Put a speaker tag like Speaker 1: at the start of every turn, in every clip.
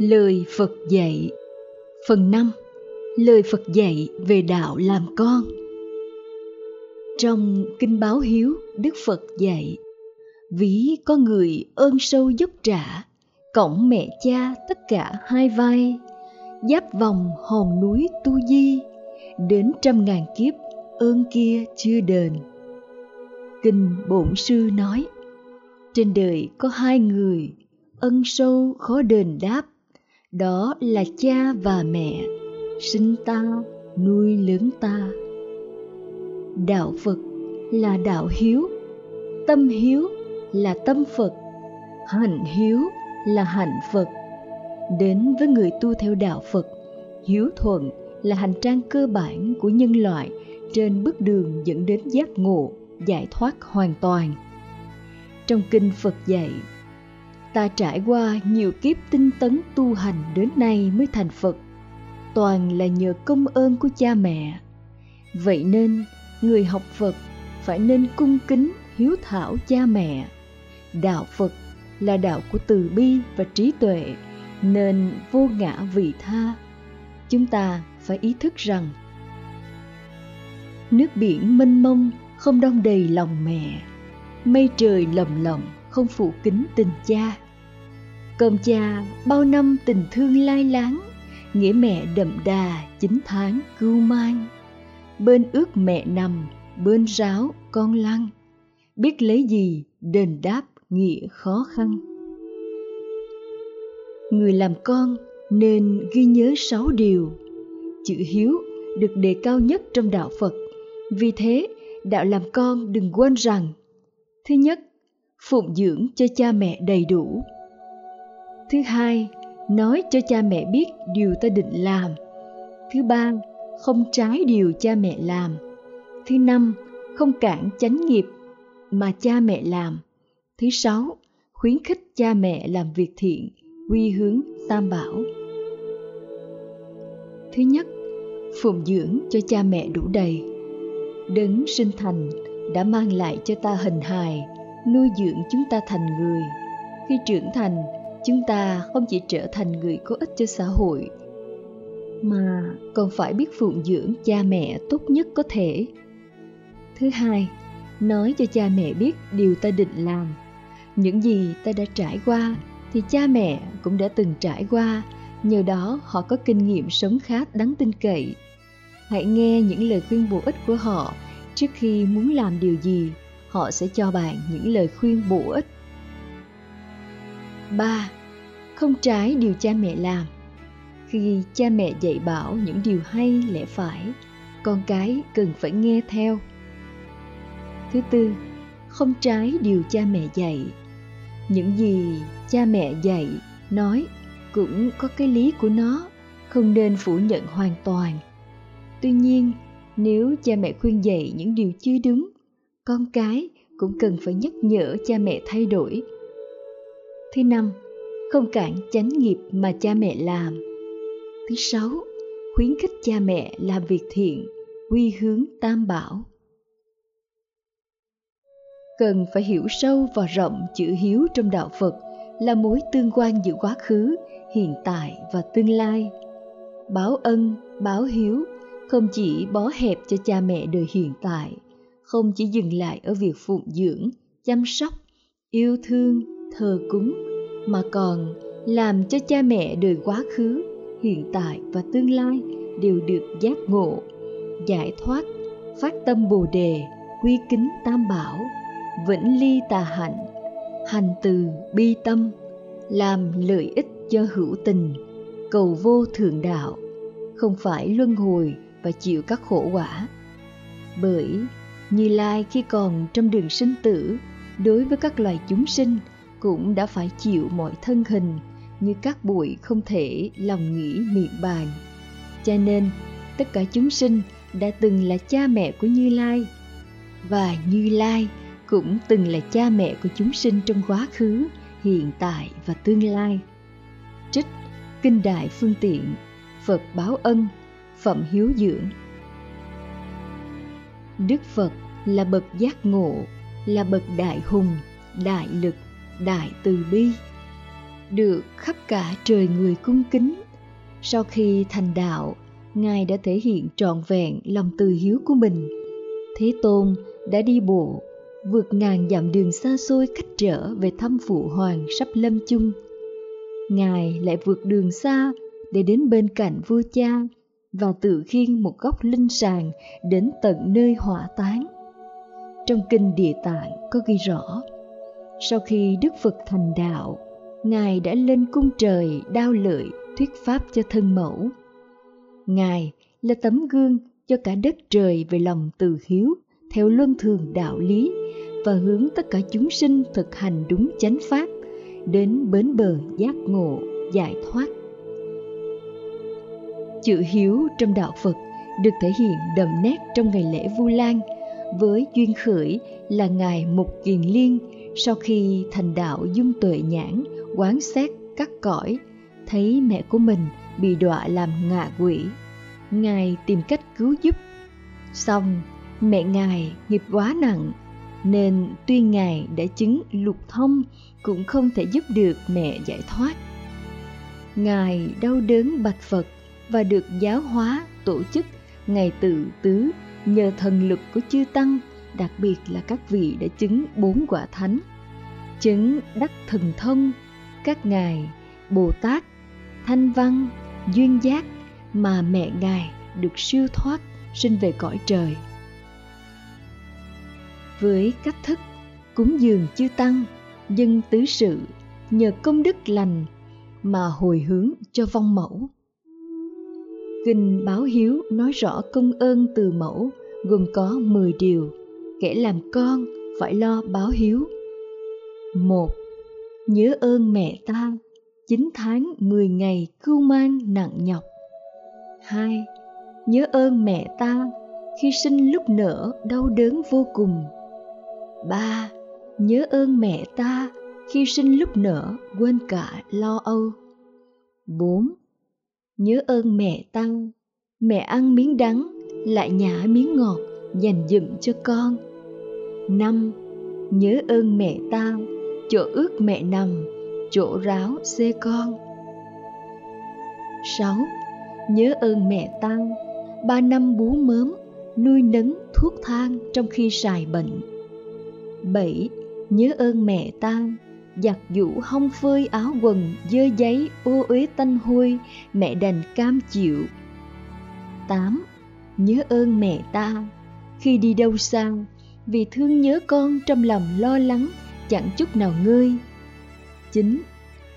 Speaker 1: Lời Phật dạy. Phần 5 Lời Phật dạy về đạo làm con. Trong Kinh Báo Hiếu, Đức Phật dạy Ví có người ơn sâu dốc trả Cổng mẹ cha tất cả hai vai. Giáp vòng hòn núi Tu Di Đến trăm ngàn kiếp ơn kia chưa đền. Kinh Bổn Sư nói Trên đời có hai người Ân sâu khó đền đáp đó là cha và mẹ, sinh ta, nuôi lớn ta. Đạo phật là đạo hiếu, tâm hiếu là tâm phật, hạnh hiếu là hạnh phật. Đến với người tu theo đạo phật, hiếu thuận là hành trang cơ bản của nhân loại trên bước đường dẫn đến giác ngộ, giải thoát hoàn toàn. Trong kinh phật dạy ta trải qua nhiều kiếp tinh tấn tu hành đến nay mới thành phật. Toàn là nhờ công ơn của cha mẹ. Vậy nên, người học phật phải nên cung kính, hiếu thảo cha mẹ. Đạo phật là đạo của từ bi và trí tuệ, nên vô ngã vị tha. Chúng ta phải ý thức rằng, nước biển mênh mông không đong đầy lòng mẹ. Mây trời lầm lộng không phụ kính tình cha. Cơm cha bao năm tình thương lai láng, nghĩa mẹ đậm đà chín tháng cưu mang. Bên ước mẹ nằm, bên ráo con lăn biết lấy gì đền đáp nghĩa khó khăn. Người làm con nên ghi nhớ sáu điều. Chữ hiếu được đề cao nhất trong đạo phật. Vì thế, đạo làm con đừng quên rằng, thứ nhất phụng dưỡng cho cha mẹ đầy đủ. Thứ hai, nói cho cha mẹ biết điều ta định làm. Thứ ba, không trái điều cha mẹ làm. Thứ năm, không cản chánh nghiệp mà cha mẹ làm. Thứ sáu, khuyến khích cha mẹ làm việc thiện, quy hướng tam bảo. Thứ nhất, phụng dưỡng cho cha mẹ đủ đầy. Đấng sinh thành đã mang lại cho ta hình hài nuôi dưỡng chúng ta thành người. Khi trưởng thành, chúng ta không chỉ trở thành người có ích cho xã hội, mà còn phải biết phụng dưỡng cha mẹ tốt nhất có thể. Thứ hai, nói cho cha mẹ biết điều ta định làm. Những gì ta đã trải qua thì cha mẹ cũng đã từng trải qua, nhờ đó họ có kinh nghiệm sống khá đáng tin cậy. Hãy nghe những lời khuyên bổ ích của họ trước khi muốn làm điều gì họ sẽ cho bạn những lời khuyên bổ ích 3. Không trái điều cha mẹ làm Khi cha mẹ dạy bảo những điều hay lẽ phải, con cái cần phải nghe theo. Thứ tư, không trái điều cha mẹ dạy. Những gì cha mẹ dạy, nói cũng có cái lý của nó, không nên phủ nhận hoàn toàn. Tuy nhiên, nếu cha mẹ khuyên dạy những điều chưa đúng, con cái cũng cần phải nhắc nhở cha mẹ thay đổi. Thứ năm, không cản chánh nghiệp mà cha mẹ làm. Thứ sáu, khuyến khích cha mẹ làm việc thiện, quy hướng tam bảo. Cần phải hiểu sâu và rộng chữ hiếu trong đạo Phật là mối tương quan giữa quá khứ, hiện tại và tương lai. Báo ân, báo hiếu không chỉ bó hẹp cho cha mẹ đời hiện tại, không chỉ dừng lại ở việc phụng dưỡng, chăm sóc, yêu thương, thờ cúng mà còn làm cho cha mẹ đời quá khứ hiện tại và tương lai đều được giác ngộ giải thoát phát tâm bồ đề quy kính tam bảo vĩnh ly tà hạnh hành từ bi tâm làm lợi ích cho hữu tình cầu vô thượng đạo không phải luân hồi và chịu các khổ quả. Bởi như lai khi còn trong đường sinh tử đối với các loài chúng sinh cũng đã phải chịu mọi thân hình như các bụi không thể lòng nghĩ miệng bàn. Cho nên, tất cả chúng sinh đã từng là cha mẹ của Như Lai và Như Lai cũng từng là cha mẹ của chúng sinh trong quá khứ, hiện tại và tương lai. Trích Kinh Đại Phương Tiện Phật Báo Ân Phẩm Hiếu Dưỡng Đức Phật là bậc giác ngộ, là bậc đại hùng, đại lực, đại từ bi được khắp cả trời người cung kính. Sau khi thành đạo, Ngài đã thể hiện trọn vẹn lòng từ hiếu của mình. Thế Tôn đã đi bộ, vượt ngàn dặm đường xa xôi cách trở về thăm phụ hoàng sắp lâm chung. Ngài lại vượt đường xa để đến bên cạnh vua cha và tự khiêng một góc linh sàng đến tận nơi hỏa táng. Trong kinh Địa Tạng có ghi rõ, sau khi Đức Phật thành đạo, Ngài đã lên cung trời đao lợi thuyết pháp cho thân mẫu. Ngài là tấm gương cho cả đất trời về lòng từ hiếu theo luân thường đạo lý và hướng tất cả chúng sinh thực hành đúng chánh pháp đến bến bờ giác ngộ giải thoát chữ hiếu trong đạo phật được thể hiện đậm nét trong ngày lễ vu lan với duyên khởi là ngài mục kiền liên sau khi thành đạo dung tuệ nhãn, quán xét, cắt cõi thấy mẹ của mình bị đọa làm ngạ quỷ. Ngài tìm cách cứu giúp. Xong, mẹ ngài nghiệp quá nặng, nên tuy ngài đã chứng lục thông cũng không thể giúp được mẹ giải thoát. Ngài đau đớn bạch phật và được giáo hóa, tổ chức ngày tự tứ nhờ thần lực của chư tăng, đặc biệt là các vị đã chứng bốn quả thánh. Chứng đắc thần thông, các ngài bồ tát, thanh văn, duyên giác mà mẹ ngài được siêu thoát sinh về cõi trời. Với cách thức cúng dường chư tăng, dân tứ sự nhờ công đức lành mà hồi hướng cho vong mẫu kinh báo hiếu nói rõ công ơn từ mẫu, gồm có 10 điều kẻ làm con phải lo báo hiếu một, nhớ ơn mẹ ta 9 tháng 10 ngày cưu mang nặng nhọc 2. nhớ ơn mẹ ta khi sinh lúc nở đau đớn vô cùng 3. nhớ ơn mẹ ta khi sinh lúc nở quên cả lo âu 4 nhớ ơn mẹ tao mẹ ăn miếng đắng lại nhả miếng ngọt dành dụm cho con. Năm nhớ ơn mẹ tao chỗ ước mẹ nằm chỗ ráo xê con. Sáu nhớ ơn mẹ tao, ba năm bú mớm nuôi nấng thuốc thang trong khi xài bệnh. 7. Nhớ ơn mẹ tao, giặt giũ hong phơi áo quần dơ giấy ô uế tanh hôi, mẹ đành cam chịu. 8. Nhớ ơn mẹ ta, khi đi đâu xa, vì thương nhớ con trong lòng lo lắng, chẳng chút nào ngơi. 9.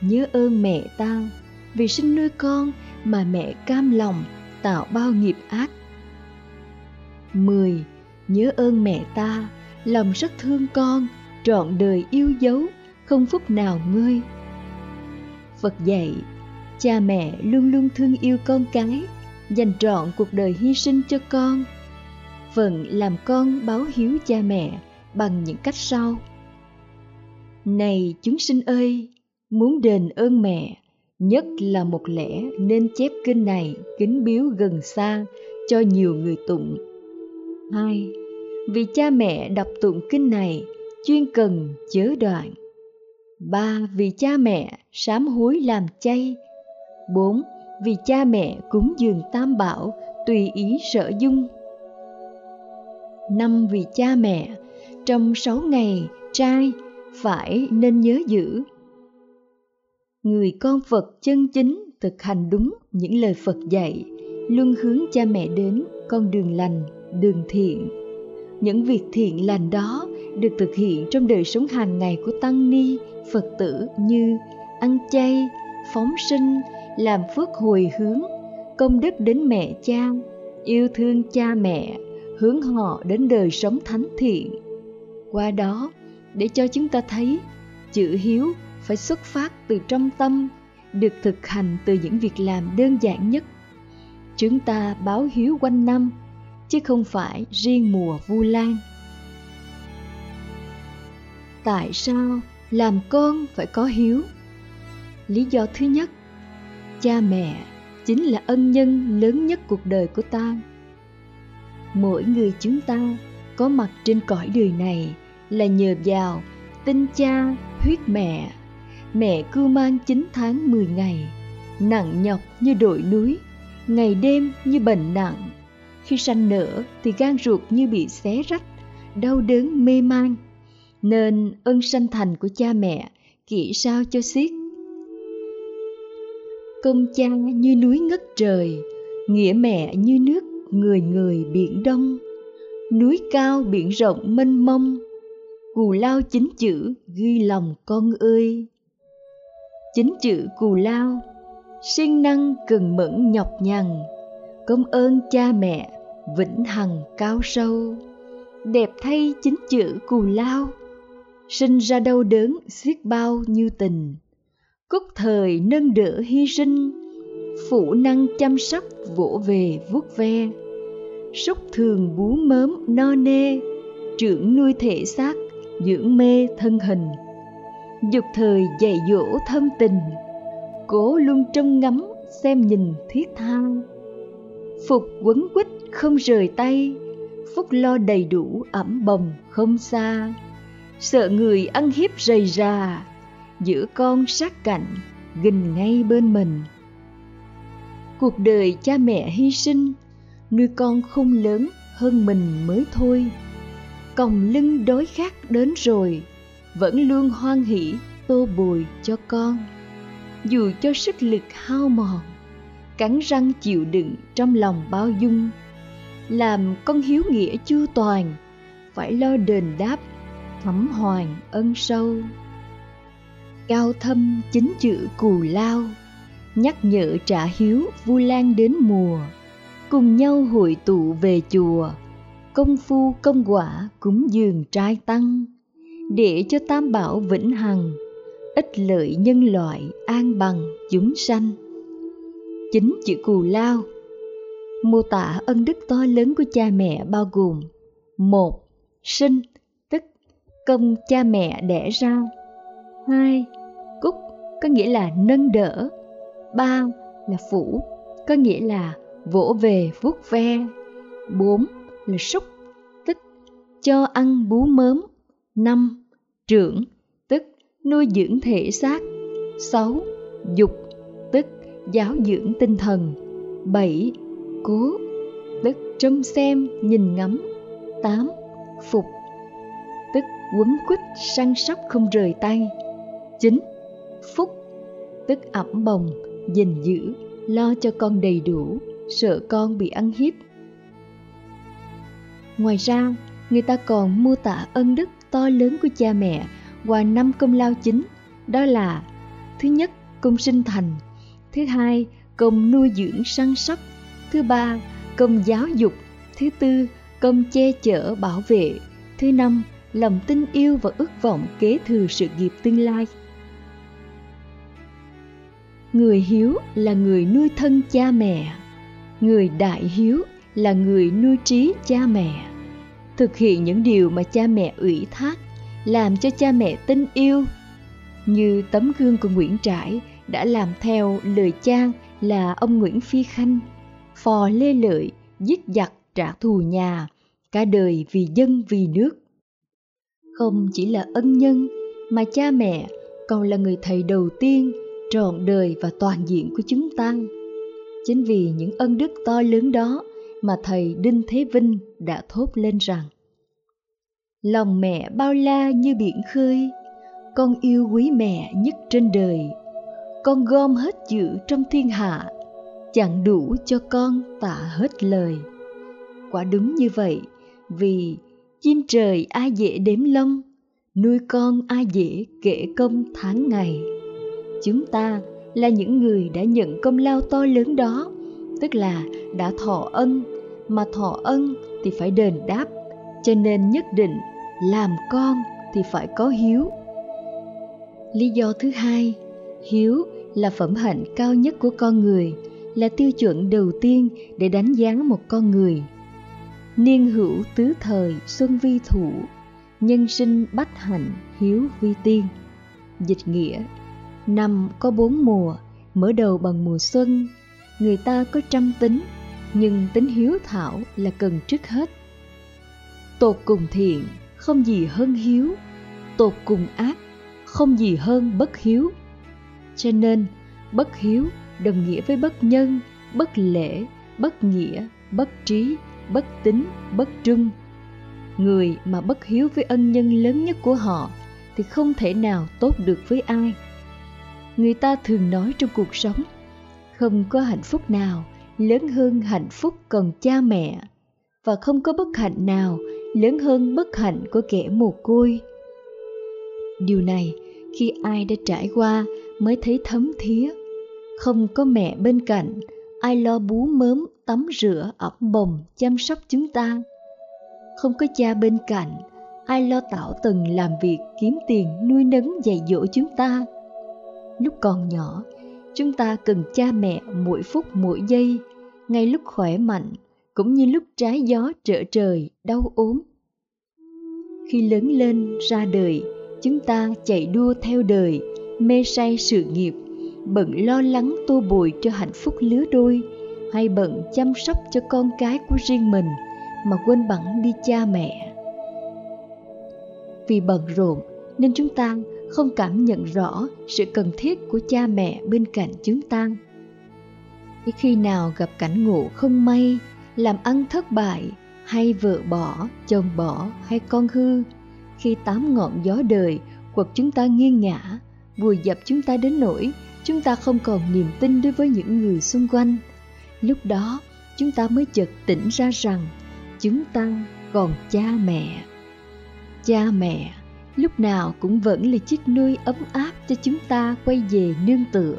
Speaker 1: Nhớ ơn mẹ ta, vì sinh nuôi con mà mẹ cam lòng tạo bao nghiệp ác. 10. Nhớ ơn mẹ ta, lòng rất thương con trọn đời yêu dấu không phút nào ngơi phật dạy, cha mẹ luôn luôn thương yêu con cái, dành trọn cuộc đời hy sinh cho con. Phận làm con báo hiếu cha mẹ bằng những cách sau. Này chúng sinh ơi, muốn đền ơn mẹ, nhất là một lẽ nên chép kinh này kính biếu gần xa cho nhiều người tụng. Hai, vì cha mẹ đọc tụng kinh này chuyên cần chớ đoạn ba Vì cha mẹ sám hối làm chay. bốn Vì cha mẹ cúng dường tam bảo tùy ý sở dung. năm Vì cha mẹ trong sáu ngày trai phải nên nhớ giữ. Người con Phật chân chính thực hành đúng những lời Phật dạy, luôn hướng cha mẹ đến con đường lành, đường thiện những việc thiện lành đó được thực hiện trong đời sống hàng ngày của tăng ni phật tử như ăn chay, phóng sinh, làm phước hồi hướng, công đức đến mẹ cha, yêu thương cha mẹ, hướng họ đến đời sống thánh thiện. Qua đó, để cho chúng ta thấy, chữ hiếu phải xuất phát từ trong tâm, được thực hành từ những việc làm đơn giản nhất. Chúng ta báo hiếu quanh năm, chứ không phải riêng mùa vu lan. Tại sao làm con phải có hiếu lý do thứ nhất cha mẹ chính là ân nhân lớn nhất cuộc đời của ta mỗi người chúng ta có mặt trên cõi đời này là nhờ vào tinh cha huyết mẹ Mẹ cưu mang chín tháng mười ngày, nặng nhọc như đội núi, ngày đêm như bệnh nặng. Khi sanh nở thì gan ruột như bị xé rách, đau đớn mê man. Nên ân sanh thành của cha mẹ kỹ sao cho xiết. Công cha như núi ngất trời, nghĩa mẹ như nước người người biển đông. Núi cao biển rộng mênh mông, cù lao chính chữ ghi lòng con ơi chính chữ cù lao siêng năng cần mẫn nhọc nhằn công ơn cha mẹ vĩnh hằng cao sâu đẹp thay chính chữ cù lao sinh ra đau đớn xiết bao như tình. Cúc thời nâng đỡ hy sinh phụ năng chăm sóc vỗ về vuốt ve. Súc thường bú mớm no nê, trưởng nuôi thể xác, dưỡng mê thân hình. Dục thời dạy dỗ thâm tình, cố luôn trông ngắm, xem nhìn thiết tha. Phục quấn quýt không rời tay, phúc lo đầy đủ ẩm bồng không xa sợ người ăn hiếp rầy rà, giữ con sát cạnh, gìn ngay bên mình. Cuộc đời cha mẹ hy sinh, nuôi con không lớn hơn mình mới thôi. Còng lưng đói khát đến rồi, vẫn luôn hoan hỷ, tô bồi cho con. Dù cho sức lực hao mòn, cắn răng chịu đựng trong lòng bao dung, làm con hiếu nghĩa chu toàn, phải lo đền đáp thẩm hoàn ân sâu. Cao thâm chính chữ cù lao, nhắc nhở trả hiếu vu lan đến mùa. Cùng nhau hội tụ về chùa, công phu công quả cúng dường trai tăng. Để cho tam bảo vĩnh hằng, ích lợi nhân loại an bằng chúng sanh. Chính chữ cù lao, mô tả ân đức to lớn của cha mẹ bao gồm, một, sinh công cha mẹ đẻ ra hai, cúc có nghĩa là nâng đỡ. Ba là phủ, có nghĩa là vỗ về vuốt ve. Bốn là súc tức cho ăn bú mớm. Năm, trưởng, tức nuôi dưỡng thể xác. Sáu, dục, tức giáo dưỡng tinh thần. Bảy, cố, tức trông xem, nhìn ngắm. Tám, phục quấn quýt săn sóc không rời tay. Chính, phúc, tức ẩm bồng, gìn giữ, lo cho con đầy đủ, sợ con bị ăn hiếp. Ngoài ra, người ta còn mô tả ân đức to lớn của cha mẹ qua năm công lao chính, đó là, thứ nhất, công sinh thành, thứ hai, công nuôi dưỡng săn sóc, thứ ba, công giáo dục, thứ tư, công che chở bảo vệ, thứ năm lòng tin yêu và ước vọng kế thừa sự nghiệp tương lai. Người hiếu là người nuôi thân cha mẹ. Người đại hiếu là người nuôi trí cha mẹ. Thực hiện những điều mà cha mẹ ủy thác, làm cho cha mẹ tin yêu. Như tấm gương của nguyễn trãi đã làm theo lời trang là ông nguyễn phi khanh, phò lê lợi giết giặc trả thù nhà, cả đời vì dân vì nước không chỉ là ân nhân mà cha mẹ còn là người thầy đầu tiên trọn đời và toàn diện của chúng ta chính vì những ân đức to lớn đó mà thầy Đinh Thế Vinh đã thốt lên rằng Lòng mẹ bao la như biển khơi, con yêu quý mẹ nhất trên đời. Con gom hết chữ trong thiên hạ, chẳng đủ cho con tạ hết lời. Quả đúng như vậy, vì chim trời ai dễ đếm lông, nuôi con ai dễ kể công tháng ngày. Chúng ta là những người đã nhận công lao to lớn đó, tức là đã thọ ân mà thọ ân thì phải đền đáp cho nên nhất định làm con thì phải có hiếu lý do thứ hai hiếu là phẩm hạnh cao nhất của con người là tiêu chuẩn đầu tiên để đánh giá một con người niên hữu tứ thời xuân vi thủ nhân sinh bách hạnh hiếu vi tiên. Dịch nghĩa, năm có bốn mùa, mở đầu bằng mùa xuân. Người ta có trăm tính, nhưng tính hiếu thảo là cần trước hết. Tột cùng thiện, không gì hơn hiếu. Tột cùng ác, không gì hơn bất hiếu. Cho nên, bất hiếu đồng nghĩa với bất nhân, bất lễ, bất nghĩa, bất trí bất tín, bất trung. Người mà bất hiếu với ân nhân lớn nhất của họ thì không thể nào tốt được với ai. Người ta thường nói trong cuộc sống, không có hạnh phúc nào lớn hơn hạnh phúc còn cha mẹ, và không có bất hạnh nào lớn hơn bất hạnh của kẻ mồ côi. Điều này khi ai đã trải qua mới thấy thấm thía. Không có mẹ bên cạnh ai lo bú mớm tắm rửa ẩm bồng chăm sóc chúng ta? Không có cha bên cạnh, ai lo tạo từng làm việc kiếm tiền nuôi nấng dạy dỗ chúng ta? Lúc còn nhỏ, chúng ta cần cha mẹ mỗi phút mỗi giây, ngay lúc khỏe mạnh cũng như lúc trái gió trở trời đau ốm. Khi lớn lên ra đời, chúng ta chạy đua theo đời, mê say sự nghiệp bận lo lắng tô bồi cho hạnh phúc lứa đôi, hay bận chăm sóc cho con cái của riêng mình mà quên bẵng đi cha mẹ. Vì bận rộn nên chúng ta không cảm nhận rõ sự cần thiết của cha mẹ bên cạnh chúng ta. Khi nào gặp cảnh ngộ không may, làm ăn thất bại hay vợ bỏ, chồng bỏ hay con hư, khi tám ngọn gió đời quật chúng ta nghiêng ngã vùi dập chúng ta đến nỗi chúng ta không còn niềm tin đối với những người xung quanh. Lúc đó, chúng ta mới chợt tỉnh ra rằng chúng ta còn cha mẹ. Cha mẹ, lúc nào cũng vẫn là chiếc nôi ấm áp cho chúng ta quay về nương tựa.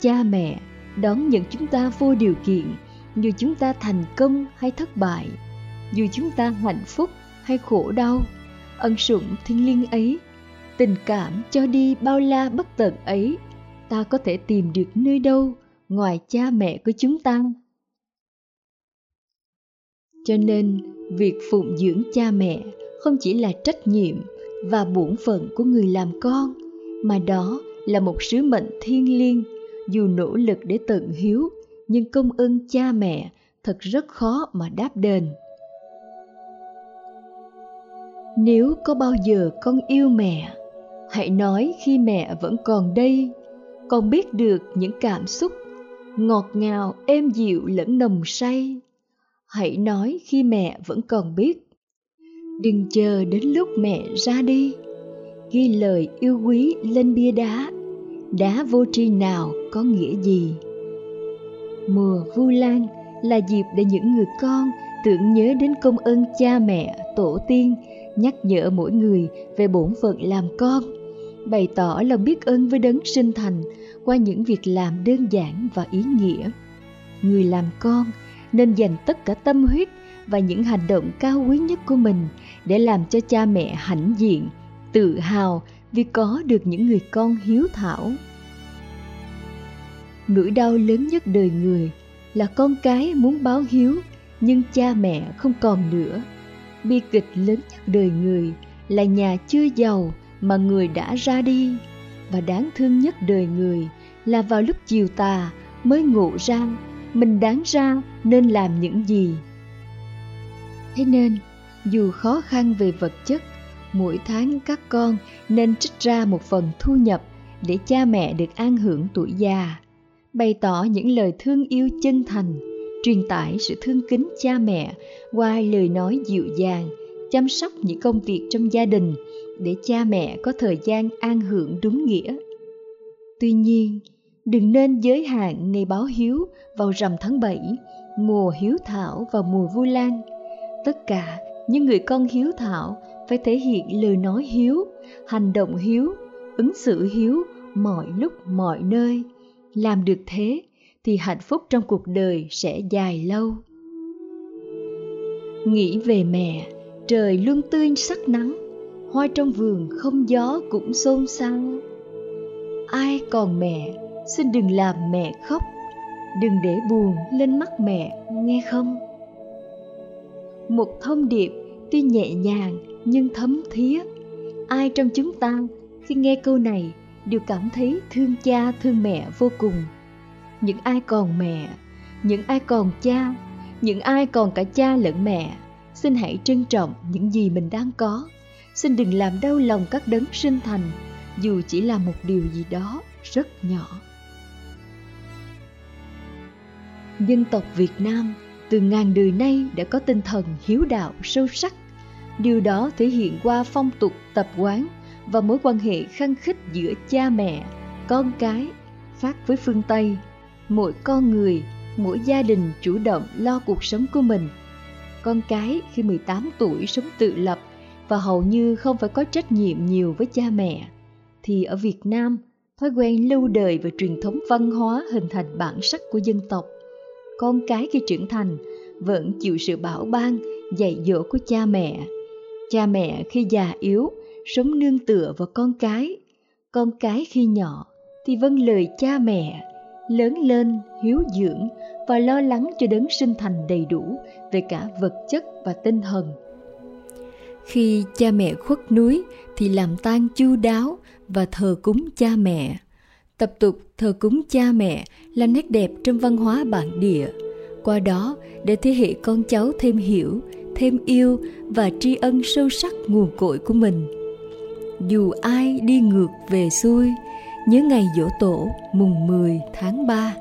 Speaker 1: Cha mẹ đón nhận chúng ta vô điều kiện dù chúng ta thành công hay thất bại, dù chúng ta hạnh phúc hay khổ đau. Ân sủng thiêng liêng ấy, tình cảm cho đi bao la bất tận ấy ta có thể tìm được nơi đâu ngoài cha mẹ của chúng ta. Cho nên, việc phụng dưỡng cha mẹ không chỉ là trách nhiệm và bổn phận của người làm con, mà đó là một sứ mệnh thiêng liêng, dù nỗ lực để tận hiếu, nhưng công ơn cha mẹ thật rất khó mà đáp đền. Nếu có bao giờ con yêu mẹ, hãy nói khi mẹ vẫn còn đây con biết được những cảm xúc ngọt ngào, êm dịu lẫn nồng say. Hãy nói khi mẹ vẫn còn biết. Đừng chờ đến lúc mẹ ra đi. Ghi lời yêu quý lên bia đá. Đá vô tri nào có nghĩa gì? Mùa vu lan là dịp để những người con tưởng nhớ đến công ơn cha mẹ, tổ tiên, nhắc nhở mỗi người về bổn phận làm con bày tỏ lòng biết ơn với đấng sinh thành qua những việc làm đơn giản và ý nghĩa. Người làm con nên dành tất cả tâm huyết và những hành động cao quý nhất của mình để làm cho cha mẹ hãnh diện, tự hào vì có được những người con hiếu thảo. Nỗi đau lớn nhất đời người là con cái muốn báo hiếu nhưng cha mẹ không còn nữa. Bi kịch lớn nhất đời người là nhà chưa giàu mà người đã ra đi. Và đáng thương nhất đời người là vào lúc chiều tà mới ngộ ra, mình đáng ra nên làm những gì. Thế nên, dù khó khăn về vật chất, mỗi tháng các con nên trích ra một phần thu nhập để cha mẹ được an hưởng tuổi già, bày tỏ những lời thương yêu chân thành, truyền tải sự thương kính cha mẹ qua lời nói dịu dàng, chăm sóc những công việc trong gia đình để cha mẹ có thời gian an hưởng đúng nghĩa tuy nhiên đừng nên giới hạn ngày báo hiếu vào rằm tháng 7, mùa hiếu thảo và mùa vu lan. Tất cả những người con hiếu thảo phải thể hiện lời nói hiếu, hành động hiếu, ứng xử hiếu mọi lúc mọi nơi. Làm được thế thì hạnh phúc trong cuộc đời sẽ dài lâu. Nghĩ về mẹ, trời luôn tươi sắc nắng, hoa trong vườn không gió cũng xôn xao. Ai còn mẹ, xin đừng làm mẹ khóc, đừng để buồn lên mắt mẹ, nghe không? Một thông điệp tuy nhẹ nhàng nhưng thấm thía. Ai trong chúng ta khi nghe câu này đều cảm thấy thương cha, thương mẹ vô cùng. Những ai còn mẹ, những ai còn cha, những ai còn cả cha lẫn mẹ, xin hãy trân trọng những gì mình đang có xin đừng làm đau lòng các đấng sinh thành, dù chỉ là một điều gì đó rất nhỏ. Dân tộc việt nam từ ngàn đời nay đã có tinh thần hiếu đạo, sâu sắc. Điều đó thể hiện qua phong tục, tập quán và mối quan hệ khăng khít giữa cha mẹ, con cái khác với phương tây. Mỗi con người, mỗi gia đình chủ động lo cuộc sống của mình. Con cái khi 18 tuổi sống tự lập và hầu như không phải có trách nhiệm nhiều với cha mẹ, thì ở Việt Nam, thói quen lâu đời và truyền thống văn hóa hình thành bản sắc của dân tộc. Con cái khi trưởng thành vẫn chịu sự bảo ban, dạy dỗ của cha mẹ. Cha mẹ khi già yếu sống nương tựa vào con cái. Con cái khi nhỏ thì vâng lời cha mẹ, lớn lên, hiếu dưỡng và lo lắng cho đấng sinh thành đầy đủ về cả vật chất và tinh thần khi cha mẹ khuất núi thì làm tang chu đáo và thờ cúng cha mẹ. Tập tục thờ cúng cha mẹ là nét đẹp trong văn hóa bản địa. Qua đó, để thế hệ con cháu thêm hiểu, thêm yêu và tri ân sâu sắc nguồn cội của mình. Dù ai đi ngược về xuôi, nhớ ngày dỗ tổ mùng 10 tháng 3.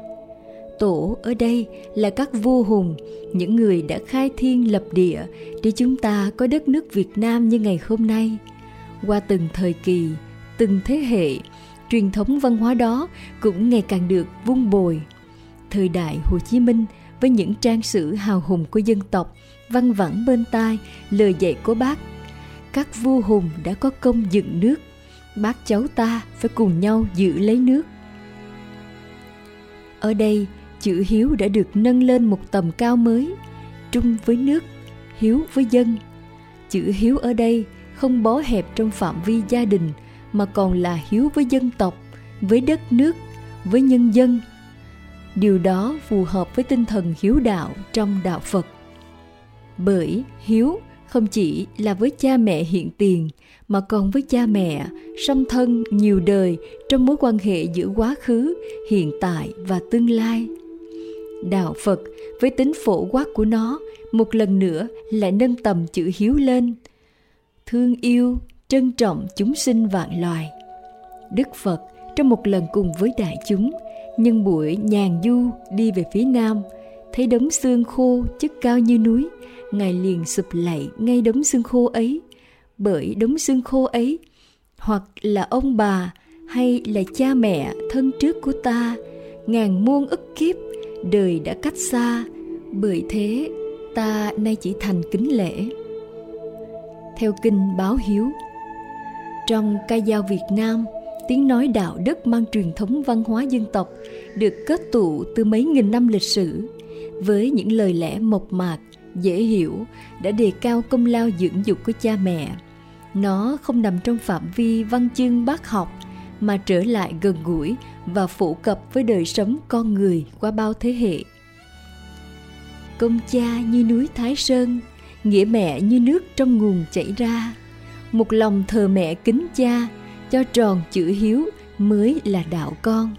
Speaker 1: Tổ ở đây là các vua hùng, những người đã khai thiên lập địa để chúng ta có đất nước Việt Nam như ngày hôm nay. Qua từng thời kỳ, từng thế hệ, truyền thống văn hóa đó cũng ngày càng được vun bồi. Thời đại Hồ Chí Minh với những trang sử hào hùng của dân tộc, văn vẳng bên tai lời dạy của bác. Các vua hùng đã có công dựng nước bác cháu ta phải cùng nhau giữ lấy nước ở đây chữ hiếu đã được nâng lên một tầm cao mới, trung với nước, hiếu với dân. Chữ hiếu ở đây không bó hẹp trong phạm vi gia đình, mà còn là hiếu với dân tộc, với đất nước, với nhân dân. Điều đó phù hợp với tinh thần hiếu đạo trong đạo phật. Bởi hiếu không chỉ là với cha mẹ hiện tiền, mà còn với cha mẹ, song thân nhiều đời trong mối quan hệ giữa quá khứ, hiện tại và tương lai đạo phật, với tính phổ quát của nó, một lần nữa lại nâng tầm chữ hiếu lên. Thương yêu, trân trọng chúng sinh vạn loài. Đức phật trong một lần cùng với đại chúng, nhân buổi nhàn du đi về phía nam, thấy đống xương khô chất cao như núi, ngài liền sụp lạy ngay đống xương khô ấy. Bởi đống xương khô ấy, hoặc là ông bà hay là cha mẹ thân trước của ta, ngàn muôn ức kiếp đời đã cách xa, bởi thế ta nay chỉ thành kính lễ. Theo kinh báo hiếu, trong ca dao việt nam, tiếng nói đạo đức mang truyền thống văn hóa dân tộc được kết tụ từ mấy nghìn năm lịch sử với những lời lẽ mộc mạc, dễ hiểu đã đề cao công lao dưỡng dục của cha mẹ. Nó không nằm trong phạm vi văn chương bác học mà trở lại gần gũi và phổ cập với đời sống con người qua bao thế hệ công cha như núi thái sơn nghĩa mẹ như nước trong nguồn chảy ra một lòng thờ mẹ kính cha cho tròn chữ hiếu mới là đạo con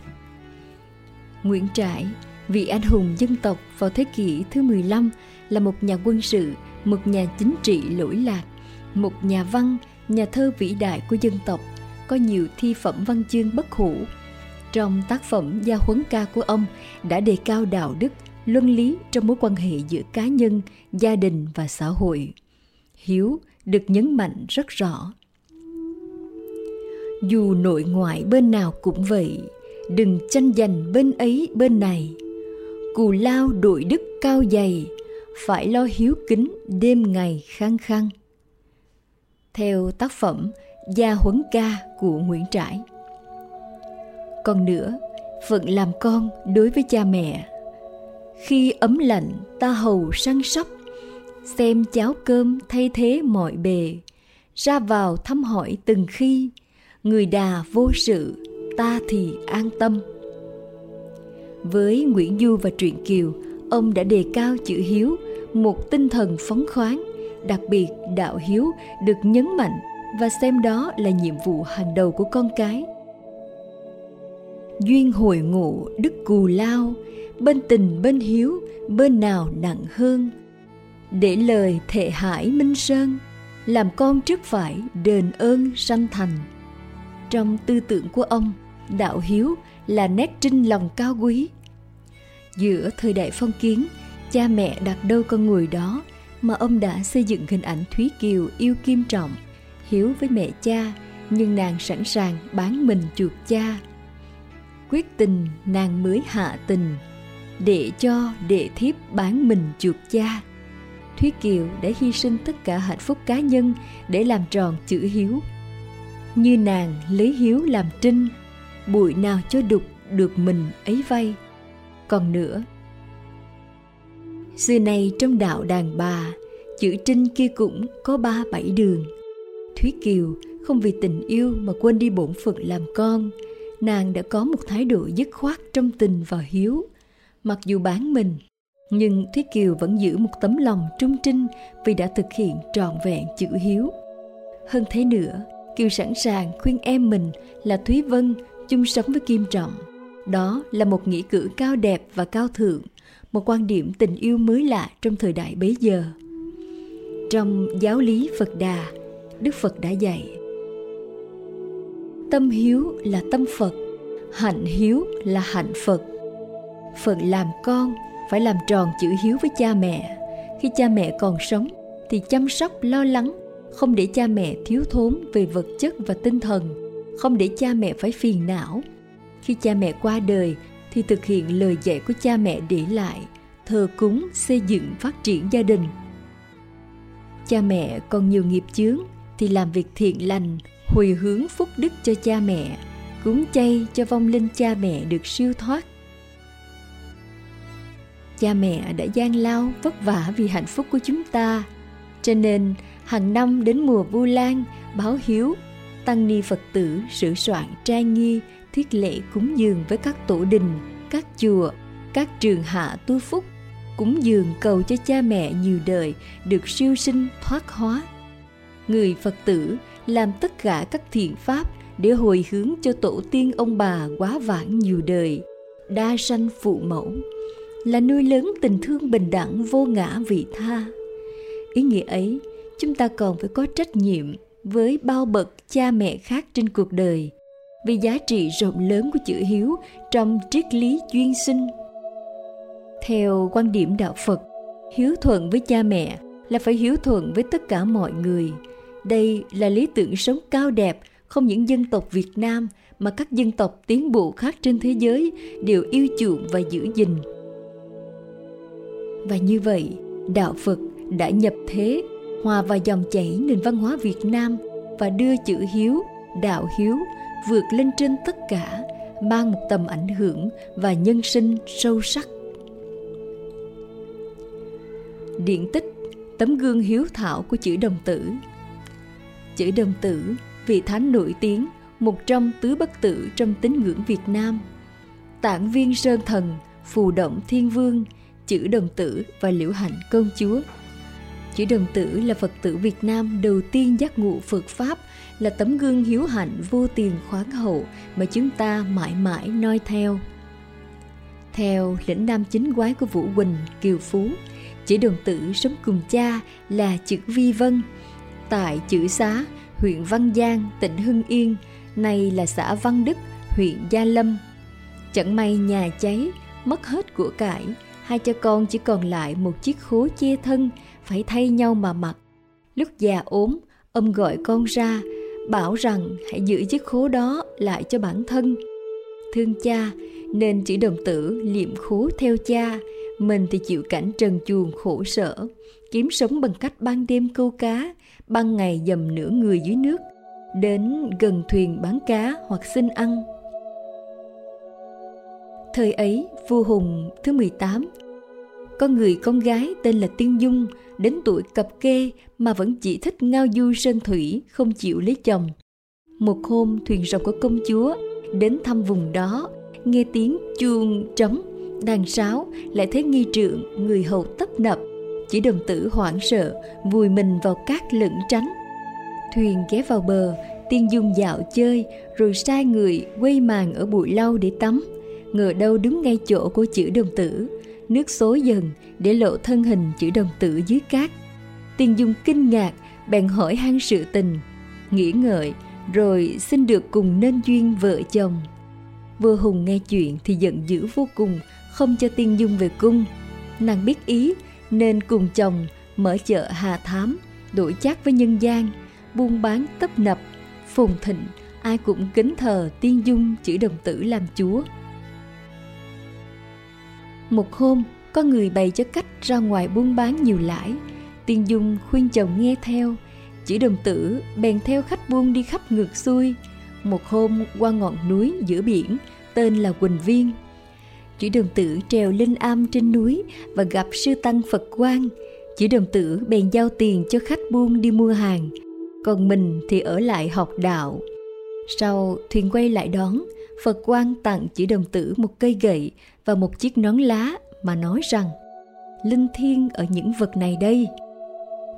Speaker 1: Nguyễn Trãi, vị anh hùng dân tộc vào thế kỷ thứ 15 là một nhà quân sự, một nhà chính trị lỗi lạc, một nhà văn, nhà thơ vĩ đại của dân tộc, có nhiều thi phẩm văn chương bất hủ. Trong tác phẩm Gia huấn ca của ông đã đề cao đạo đức, luân lý trong mối quan hệ giữa cá nhân, gia đình và xã hội. Hiếu được nhấn mạnh rất rõ. Dù nội ngoại bên nào cũng vậy, đừng tranh giành bên ấy bên này. Cù lao đội đức cao dày, phải lo hiếu kính đêm ngày khăng khăng. Theo tác phẩm Gia Huấn Ca của Nguyễn Trãi. Còn nữa, phận làm con đối với cha mẹ. Khi ấm lạnh ta hầu săn sóc, xem cháo cơm thay thế mọi bề, ra vào thăm hỏi từng khi, người đà vô sự, ta thì an tâm. Với Nguyễn Du và Truyện Kiều, ông đã đề cao chữ hiếu một tinh thần phóng khoáng đặc biệt đạo hiếu được nhấn mạnh và xem đó là nhiệm vụ hàng đầu của con cái duyên hồi ngộ đức cù lao, bên tình bên hiếu, bên nào nặng hơn. Để lời thệ hải minh sơn, làm con trước phải đền ơn sanh thành. Trong tư tưởng của ông, đạo hiếu là nét trinh lòng cao quý. Giữa thời đại phong kiến, cha mẹ đặt đâu con người đó mà ông đã xây dựng hình ảnh thúy kiều yêu kim trọng, hiếu với mẹ cha, nhưng nàng sẵn sàng bán mình chuộc cha quyết tình nàng mới hạ tình, để cho đệ thiếp bán mình chuộc cha. Thúy kiều đã hy sinh tất cả hạnh phúc cá nhân để làm tròn chữ hiếu. Như nàng lấy hiếu làm trinh, bụi nào cho đục được mình ấy vay. Còn nữa, xưa nay trong đạo đàn bà, chữ trinh kia cũng có ba bảy đường. Thúy kiều không vì tình yêu mà quên đi bổn phận làm con nàng đã có một thái độ dứt khoát, trong tình và hiếu. Mặc dù bán mình, nhưng thúy kiều vẫn giữ một tấm lòng trung trinh vì đã thực hiện trọn vẹn chữ hiếu. Hơn thế nữa, kiều sẵn sàng khuyên em mình là thúy vân chung sống với kim trọng. Đó là một nghĩa cử cao đẹp và cao thượng, một quan điểm tình yêu mới lạ trong thời đại bấy giờ. Trong giáo lý phật đà, đức phật đã dạy tâm hiếu là tâm phật, hạnh hiếu là hạnh phật. Phật làm con, phải làm tròn chữ hiếu với cha mẹ. Khi cha mẹ còn sống, thì chăm sóc, lo lắng, không để cha mẹ thiếu thốn về vật chất và tinh thần, không để cha mẹ phải phiền não. Khi cha mẹ qua đời, thì thực hiện lời dạy của cha mẹ để lại, thờ cúng, xây dựng, phát triển gia đình. Cha mẹ còn nhiều nghiệp chướng, thì làm việc thiện lành hồi hướng phúc đức cho cha mẹ, cúng chay cho vong linh cha mẹ được siêu thoát. Cha mẹ đã gian lao vất vả vì hạnh phúc của chúng ta, cho nên hàng năm đến mùa vu lan, báo hiếu, tăng ni phật tử sửa soạn trang nghi, thiết lễ cúng dường với các tổ đình, các chùa, các trường hạ tu phúc, cúng dường cầu cho cha mẹ nhiều đời được siêu sinh thoát hóa. Người phật tử làm tất cả các thiện pháp để hồi hướng cho tổ tiên ông bà quá vãng nhiều đời. Đa sanh phụ mẫu là nuôi lớn tình thương bình đẳng vô ngã vị tha. Ý nghĩa ấy, chúng ta còn phải có trách nhiệm với bao bậc cha mẹ khác trên cuộc đời vì giá trị rộng lớn của chữ hiếu trong triết lý duyên sinh. Theo quan điểm đạo phật, hiếu thuận với cha mẹ là phải hiếu thuận với tất cả mọi người đây là lý tưởng sống cao đẹp, không những dân tộc việt nam, mà các dân tộc tiến bộ khác trên thế giới đều yêu chuộng và giữ gìn. Và như vậy, đạo phật đã nhập thế, hòa vào dòng chảy nền văn hóa việt nam và đưa chữ hiếu, đạo hiếu vượt lên trên tất cả, mang một tầm ảnh hưởng và nhân sinh sâu sắc. Điện tích, tấm gương hiếu thảo của chữ đồng tử chữ đồng tử, vị thánh nổi tiếng, một trong tứ bất tử trong tín ngưỡng việt nam. Tản viên sơn thần, phù động thiên vương, chữ đồng tử và liễu hạnh công chúa. Chữ đồng tử là phật tử việt nam đầu tiên giác ngộ phật pháp, là tấm gương hiếu hạnh vô tiền khoáng hậu mà chúng ta mãi mãi noi theo. Theo lĩnh nam chính quái của vũ quỳnh, kiều phú, chữ đồng tử sống cùng cha là chữ vi vân tại chữ xá, huyện văn giang, tỉnh hưng yên, nay là xã văn đức, huyện gia lâm. Chẳng may nhà cháy, mất hết của cải, hai cha con chỉ còn lại một chiếc khố che thân, phải thay nhau mà mặc. Lúc già ốm, ông gọi con ra, bảo rằng hãy giữ chiếc khố đó lại cho bản thân. Thương cha, nên chỉ đồng tử liệm khố theo cha, mình thì chịu cảnh trần chuồng khổ sở, kiếm sống bằng cách ban đêm câu cá ban ngày dầm nửa người dưới nước, đến gần thuyền bán cá hoặc xin ăn. Thời ấy, vua hùng thứ 18 có người con gái tên là tiên dung đến tuổi cập kê mà vẫn chỉ thích ngao du sơn thủy, không chịu lấy chồng. Một hôm, thuyền rồng của công chúa đến thăm vùng đó, nghe tiếng chuông trống, đàn sáo, lại thấy nghi trượng, người hầu tấp nập chỉ đồng tử hoảng sợ vùi mình vào cát lửng tránh. Thuyền ghé vào bờ tiên dung dạo chơi rồi sai người quay màn ở bụi lau để tắm. Ngờ đâu đứng ngay chỗ của chữ đồng tử. Nước xối dần để lộ thân hình chữ đồng tử dưới cát. Tiên dung kinh ngạc bèn hỏi han sự tình. Nghĩ ngợi rồi xin được cùng nên duyên vợ chồng. Vua Hùng nghe chuyện thì giận dữ vô cùng, không cho Tiên Dung về cung. Nàng biết ý nên cùng chồng mở chợ Hà Thám, đổi chác với nhân gian, buôn bán tấp nập, phồn thịnh, ai cũng kính thờ Tiên Dung chữ đồng tử làm chúa. Một hôm, có người bày cho cách ra ngoài buôn bán nhiều lãi. Tiên Dung khuyên chồng nghe theo. Chỉ đồng tử bèn theo khách buôn đi khắp ngược xuôi. Một hôm qua ngọn núi giữa biển, tên là Quỳnh Viên chữ đồng tử trèo lên am trên núi và gặp sư tăng Phật Quang. chữ đồng tử bèn giao tiền cho khách buôn đi mua hàng, còn mình thì ở lại học đạo. Sau thuyền quay lại đón, Phật Quang tặng chữ đồng tử một cây gậy và một chiếc nón lá mà nói rằng linh thiêng ở những vật này đây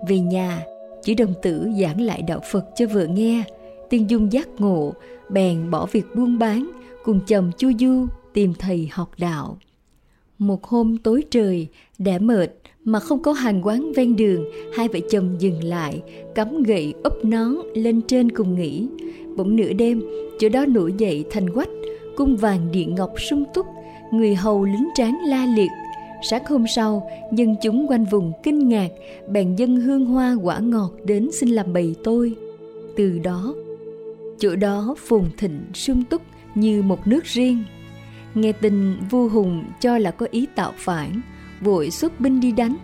Speaker 1: về nhà chữ đồng tử giảng lại đạo phật cho vợ nghe tiên dung giác ngộ bèn bỏ việc buôn bán cùng chồng chu du tìm thầy học đạo. Một hôm tối trời đã mệt mà không có hàng quán ven đường, hai vợ chồng dừng lại, cắm gậy úp nón lên trên cùng nghỉ. Bỗng nửa đêm, chỗ đó nổi dậy thành quách, cung vàng điện ngọc sung túc, người hầu lính tráng la liệt. Sáng hôm sau, dân chúng quanh vùng kinh ngạc, bèn dân hương hoa quả ngọt đến xin làm bầy tôi. Từ đó, chỗ đó phồn thịnh sung túc như một nước riêng nghe tin vua hùng cho là có ý tạo phản, vội xuất binh đi đánh.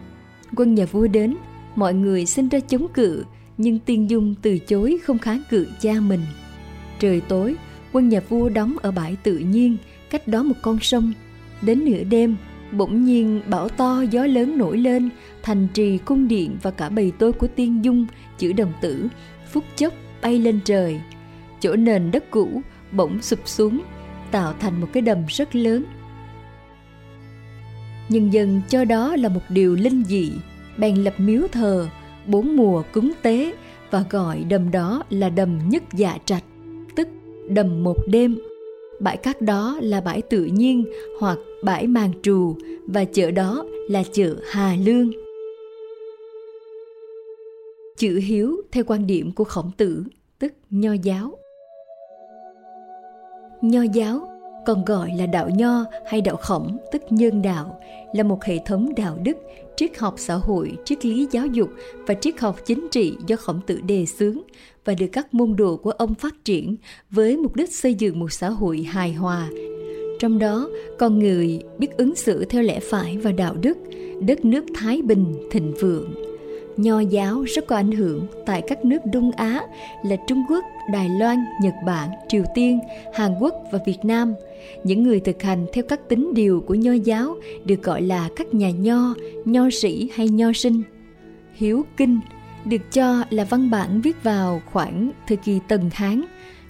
Speaker 1: Quân nhà vua đến, mọi người xin ra chống cự, nhưng tiên dung từ chối không kháng cự cha mình. Trời tối, quân nhà vua đóng ở bãi tự nhiên, cách đó một con sông. Đến nửa đêm, bỗng nhiên bão to, gió lớn nổi lên, thành trì cung điện và cả bầy tôi của tiên dung, chữ đồng tử, phút chốc bay lên trời. Chỗ nền đất cũ bỗng sụp xuống tạo thành một cái đầm rất lớn nhân dân cho đó là một điều linh dị bèn lập miếu thờ bốn mùa cúng tế và gọi đầm đó là đầm nhất dạ trạch tức đầm một đêm bãi cát đó là bãi tự nhiên hoặc bãi màng trù và chợ đó là chợ Hà Lương. Chữ hiếu theo quan điểm của khổng tử, tức nho giáo. Nho giáo, còn gọi là đạo nho hay đạo khổng, tức nhân đạo, là một hệ thống đạo đức, triết học xã hội, triết lý giáo dục và triết học chính trị do khổng tử đề xướng và được các môn đồ của ông phát triển với mục đích xây dựng một xã hội hài hòa. Trong đó, con người biết ứng xử theo lẽ phải và đạo đức, đất nước thái bình, thịnh vượng nho giáo rất có ảnh hưởng tại các nước đông á là trung quốc, đài loan, nhật bản, triều tiên, hàn quốc và việt nam. Những người thực hành theo các tín điều của nho giáo được gọi là các nhà nho nho sĩ hay nho sinh. Hiếu kinh được cho là văn bản viết vào khoảng thời kỳ tần hán,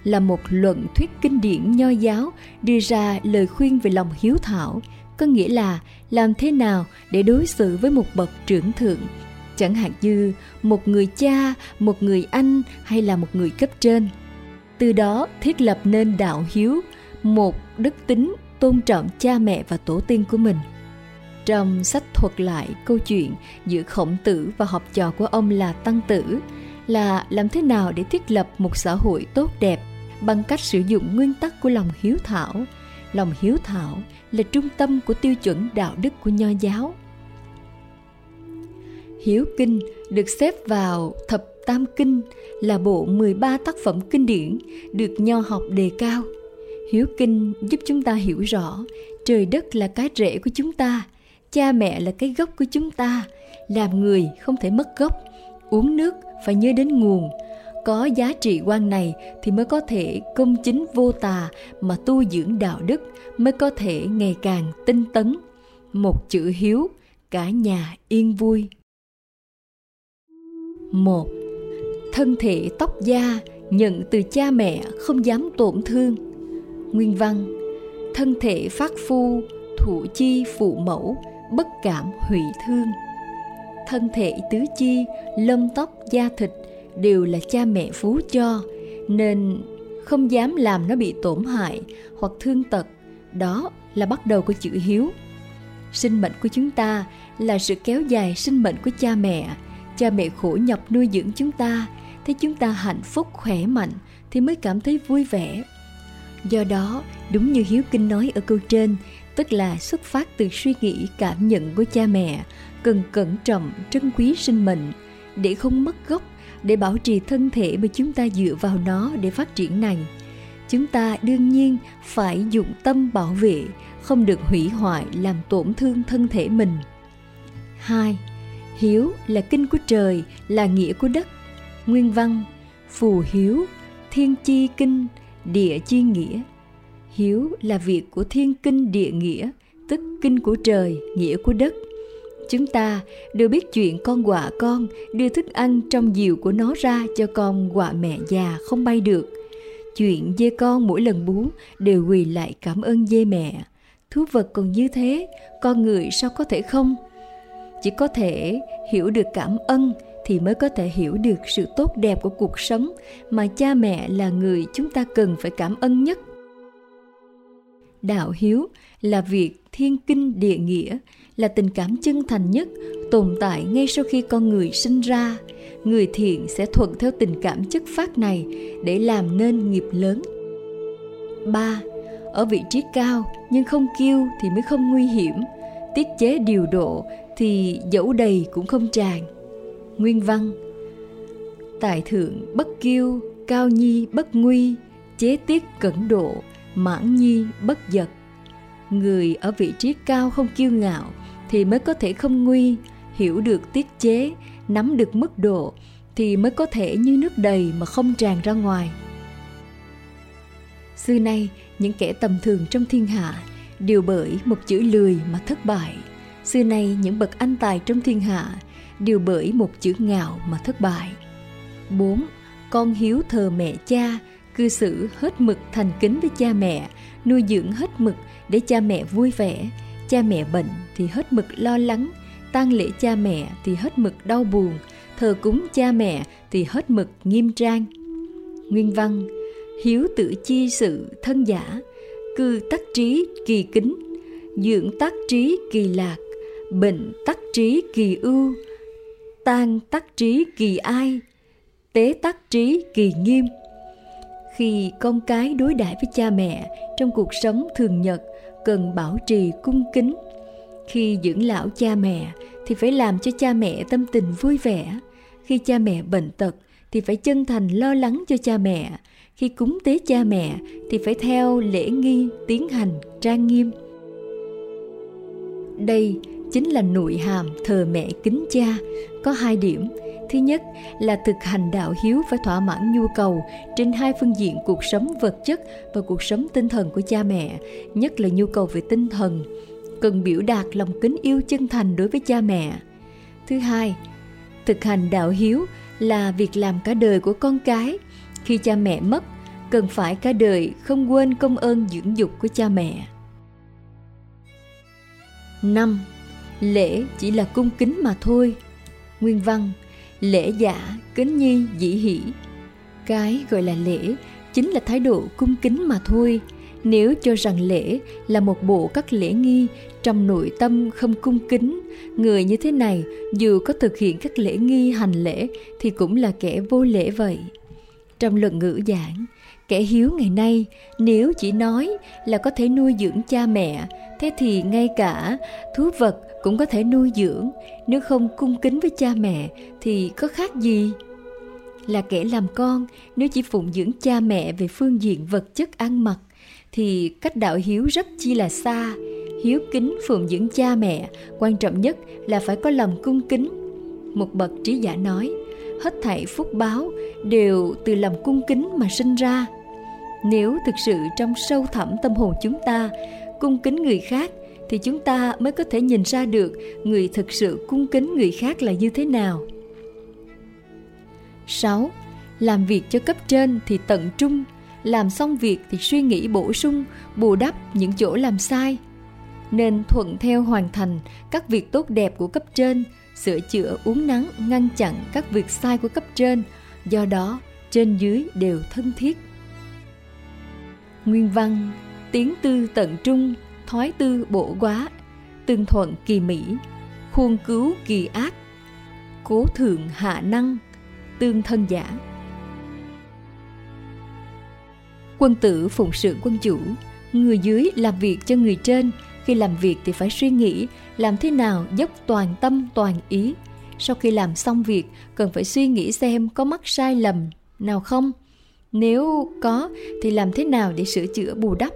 Speaker 1: là một luận thuyết kinh điển nho giáo đưa ra lời khuyên về lòng hiếu thảo, có nghĩa là làm thế nào để đối xử với một bậc trưởng thượng chẳng hạn như một người cha, một người anh hay là một người cấp trên. Từ đó thiết lập nên đạo hiếu, một đức tính tôn trọng cha mẹ và tổ tiên của mình. Trong sách thuật lại câu chuyện giữa khổng tử và học trò của ông là tăng tử là làm thế nào để thiết lập một xã hội tốt đẹp bằng cách sử dụng nguyên tắc của lòng hiếu thảo. Lòng hiếu thảo là trung tâm của tiêu chuẩn đạo đức của nho giáo hiếu kinh được xếp vào thập tam kinh là bộ 13 tác phẩm kinh điển được nho học đề cao. Hiếu kinh giúp chúng ta hiểu rõ, trời đất là cái rễ của chúng ta, cha mẹ là cái gốc của chúng ta, làm người không thể mất gốc, uống nước phải nhớ đến nguồn. Có giá trị quan này thì mới có thể công chính vô tà mà tu dưỡng đạo đức mới có thể ngày càng tinh tấn. Một chữ hiếu, cả nhà yên vui một, thân thể tóc da nhận từ cha mẹ không dám tổn thương. Nguyên văn, thân thể phát phu, thủ chi phụ mẫu, bất cảm hủy thương. Thân thể tứ chi, lông tóc da thịt đều là cha mẹ phú cho, nên không dám làm nó bị tổn hại hoặc thương tật. Đó là bắt đầu của chữ hiếu. Sinh mệnh của chúng ta là sự kéo dài sinh mệnh của cha mẹ cha mẹ khổ nhọc nuôi dưỡng chúng ta thấy chúng ta hạnh phúc khỏe mạnh thì mới cảm thấy vui vẻ Do đó, đúng như Hiếu Kinh nói ở câu trên, tức là xuất phát từ suy nghĩ cảm nhận của cha mẹ, cần cẩn trọng trân quý sinh mệnh để không mất gốc, để bảo trì thân thể mà chúng ta dựa vào nó để phát triển này. Chúng ta đương nhiên phải dụng tâm bảo vệ, không được hủy hoại làm tổn thương thân thể mình. 2. Hiếu là kinh của trời, là nghĩa của đất. Nguyên văn Phù hiếu, thiên chi kinh, địa chi nghĩa. Hiếu là việc của thiên kinh địa nghĩa, tức kinh của trời, nghĩa của đất. Chúng ta đều biết chuyện con quạ con đưa thức ăn trong diều của nó ra cho con quạ mẹ già không bay được. Chuyện dê con mỗi lần bú đều quỳ lại cảm ơn dê mẹ. Thú vật còn như thế, con người sao có thể không? Chỉ có thể hiểu được cảm ơn thì mới có thể hiểu được sự tốt đẹp của cuộc sống mà cha mẹ là người chúng ta cần phải cảm ơn nhất. Đạo hiếu là việc thiên kinh địa nghĩa, là tình cảm chân thành nhất, tồn tại ngay sau khi con người sinh ra. Người thiện sẽ thuận theo tình cảm chất phát này để làm nên nghiệp lớn. 3. Ở vị trí cao nhưng không kiêu thì mới không nguy hiểm. Tiết chế điều độ thì dẫu đầy cũng không tràn Nguyên văn Tài thượng bất kiêu, cao nhi bất nguy, chế tiết cẩn độ, mãn nhi bất giật. Người ở vị trí cao không kiêu ngạo thì mới có thể không nguy, hiểu được tiết chế, nắm được mức độ thì mới có thể như nước đầy mà không tràn ra ngoài. Xưa nay, những kẻ tầm thường trong thiên hạ đều bởi một chữ lười mà thất bại. Xưa nay, những bậc anh tài trong thiên hạ đều bởi một chữ ngạo mà thất bại. 4. Con hiếu thờ mẹ cha, cư xử hết mực thành kính với cha mẹ, nuôi dưỡng hết mực để cha mẹ vui vẻ. Cha mẹ bệnh thì hết mực lo lắng, tang lễ cha mẹ thì hết mực đau buồn, thờ cúng cha mẹ thì hết mực nghiêm trang. Nguyên văn Hiếu tự chi sự thân giả, cư tắc trí kỳ kính, dưỡng tắc trí kỳ lạc, bệnh tắc trí kỳ ưu, tan tắc trí kỳ ai tế tắc trí kỳ nghiêm. Khi con cái đối đãi với cha mẹ trong cuộc sống thường nhật cần bảo trì cung kính. Khi dưỡng lão cha mẹ thì phải làm cho cha mẹ tâm tình vui vẻ. Khi cha mẹ bệnh tật thì phải chân thành lo lắng cho cha mẹ. Khi cúng tế cha mẹ thì phải theo lễ nghi tiến hành trang nghiêm. Đây chính là nội hàm thờ mẹ kính cha. Có hai điểm. Thứ nhất là thực hành đạo hiếu phải thỏa mãn nhu cầu trên hai phương diện cuộc sống vật chất và cuộc sống tinh thần của cha mẹ, nhất là nhu cầu về tinh thần, cần biểu đạt lòng kính yêu chân thành đối với cha mẹ. Thứ hai, thực hành đạo hiếu là việc làm cả đời của con cái. Khi cha mẹ mất, cần phải cả đời không quên công ơn dưỡng dục của cha mẹ. 5 lễ chỉ là cung kính mà thôi. Nguyên văn, lễ giả, kính nhi, dĩ hỷ. Cái gọi là lễ chính là thái độ cung kính mà thôi. Nếu cho rằng lễ là một bộ các lễ nghi trong nội tâm không cung kính, người như thế này dù có thực hiện các lễ nghi hành lễ thì cũng là kẻ vô lễ vậy. Trong luận ngữ giảng, kẻ hiếu ngày nay nếu chỉ nói là có thể nuôi dưỡng cha mẹ, thế thì ngay cả thú vật cũng có thể nuôi dưỡng. Nếu không cung kính với cha mẹ thì có khác gì? Là kẻ làm con, nếu chỉ phụng dưỡng cha mẹ về phương diện vật chất ăn mặc, thì cách đạo hiếu rất chi là xa. Hiếu kính phụng dưỡng cha mẹ, quan trọng nhất là phải có lòng cung kính. Một bậc trí giả nói, hết thảy phúc báo đều từ lòng cung kính mà sinh ra. Nếu thực sự trong sâu thẳm tâm hồn chúng ta cung kính người khác thì chúng ta mới có thể nhìn ra được người thực sự cung kính người khác là như thế nào. 6. Làm việc cho cấp trên thì tận trung, làm xong việc thì suy nghĩ bổ sung, bù đắp những chỗ làm sai. Nên thuận theo hoàn thành các việc tốt đẹp của cấp trên, sửa chữa uống nắng ngăn chặn các việc sai của cấp trên, do đó trên dưới đều thân thiết. Nguyên văn Tiến tư tận trung thói tư bổ quá tương thuận kỳ mỹ khuôn cứu kỳ ác cố thượng hạ năng tương thân giả Quân tử phụng sự quân chủ, người dưới làm việc cho người trên, khi làm việc thì phải suy nghĩ làm thế nào dốc toàn tâm toàn ý. Sau khi làm xong việc, cần phải suy nghĩ xem có mắc sai lầm nào không. Nếu có thì làm thế nào để sửa chữa bù đắp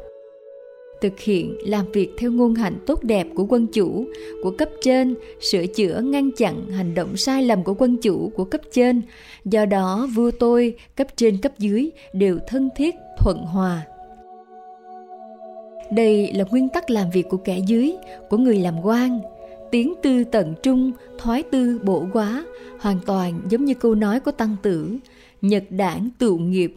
Speaker 1: thực hiện làm việc theo ngôn hạnh tốt đẹp của quân chủ, của cấp trên, sửa chữa ngăn chặn hành động sai lầm của quân chủ, của cấp trên. Do đó, vua tôi, cấp trên, cấp dưới đều thân thiết, thuận hòa. Đây là nguyên tắc làm việc của kẻ dưới, của người làm quan. Tiến tư tận trung, thoái tư bổ quá, hoàn toàn giống như câu nói của tăng tử, nhật đảng tụ nghiệp,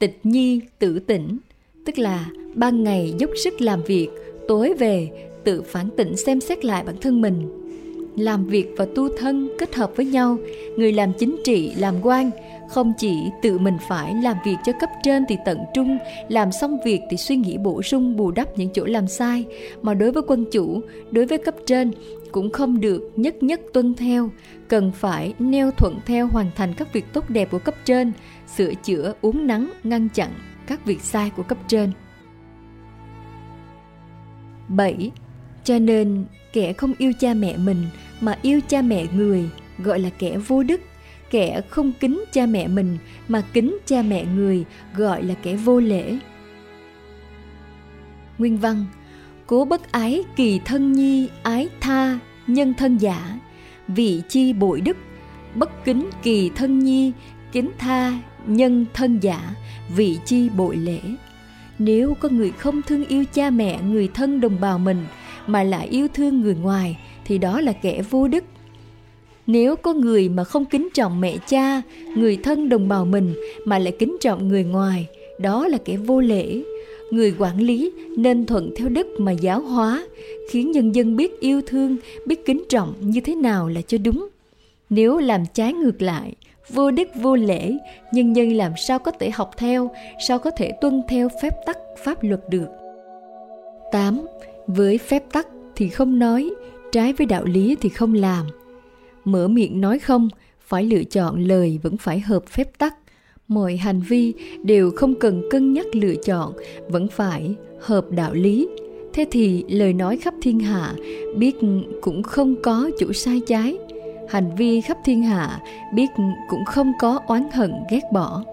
Speaker 1: tịch nhi tử tỉnh tức là ban ngày dốc sức làm việc, tối về tự phản tỉnh xem xét lại bản thân mình. Làm việc và tu thân kết hợp với nhau, người làm chính trị, làm quan, không chỉ tự mình phải làm việc cho cấp trên thì tận trung, làm xong việc thì suy nghĩ bổ sung, bù đắp những chỗ làm sai. Mà đối với quân chủ, đối với cấp trên cũng không được nhất nhất tuân theo, cần phải neo thuận theo hoàn thành các việc tốt đẹp của cấp trên, sửa chữa uống nắng ngăn chặn các việc sai của cấp trên. 7. Cho nên kẻ không yêu cha mẹ mình mà yêu cha mẹ người, gọi là kẻ vô đức. Kẻ không kính cha mẹ mình mà kính cha mẹ người, gọi là kẻ vô lễ. Nguyên văn, cố bất ái kỳ thân nhi, ái tha, nhân thân giả. Vị chi bội đức, bất kính kỳ thân nhi, kính tha, nhân thân giả vị chi bội lễ. Nếu có người không thương yêu cha mẹ, người thân đồng bào mình mà lại yêu thương người ngoài, thì đó là kẻ vô đức. Nếu có người mà không kính trọng mẹ cha, người thân đồng bào mình mà lại kính trọng người ngoài, đó là kẻ vô lễ. Người quản lý nên thuận theo đức mà giáo hóa, khiến nhân dân biết yêu thương, biết kính trọng như thế nào là cho đúng. Nếu làm trái ngược lại vô đức vô lễ nhân dân làm sao có thể học theo sao có thể tuân theo phép tắc pháp luật được 8. Với phép tắc thì không nói, trái với đạo lý thì không làm. Mở miệng nói không, phải lựa chọn lời vẫn phải hợp phép tắc. Mọi hành vi đều không cần cân nhắc lựa chọn, vẫn phải hợp đạo lý. Thế thì lời nói khắp thiên hạ biết cũng không có chủ sai trái hành vi khắp thiên hạ, biết cũng không có oán hận, ghét bỏ.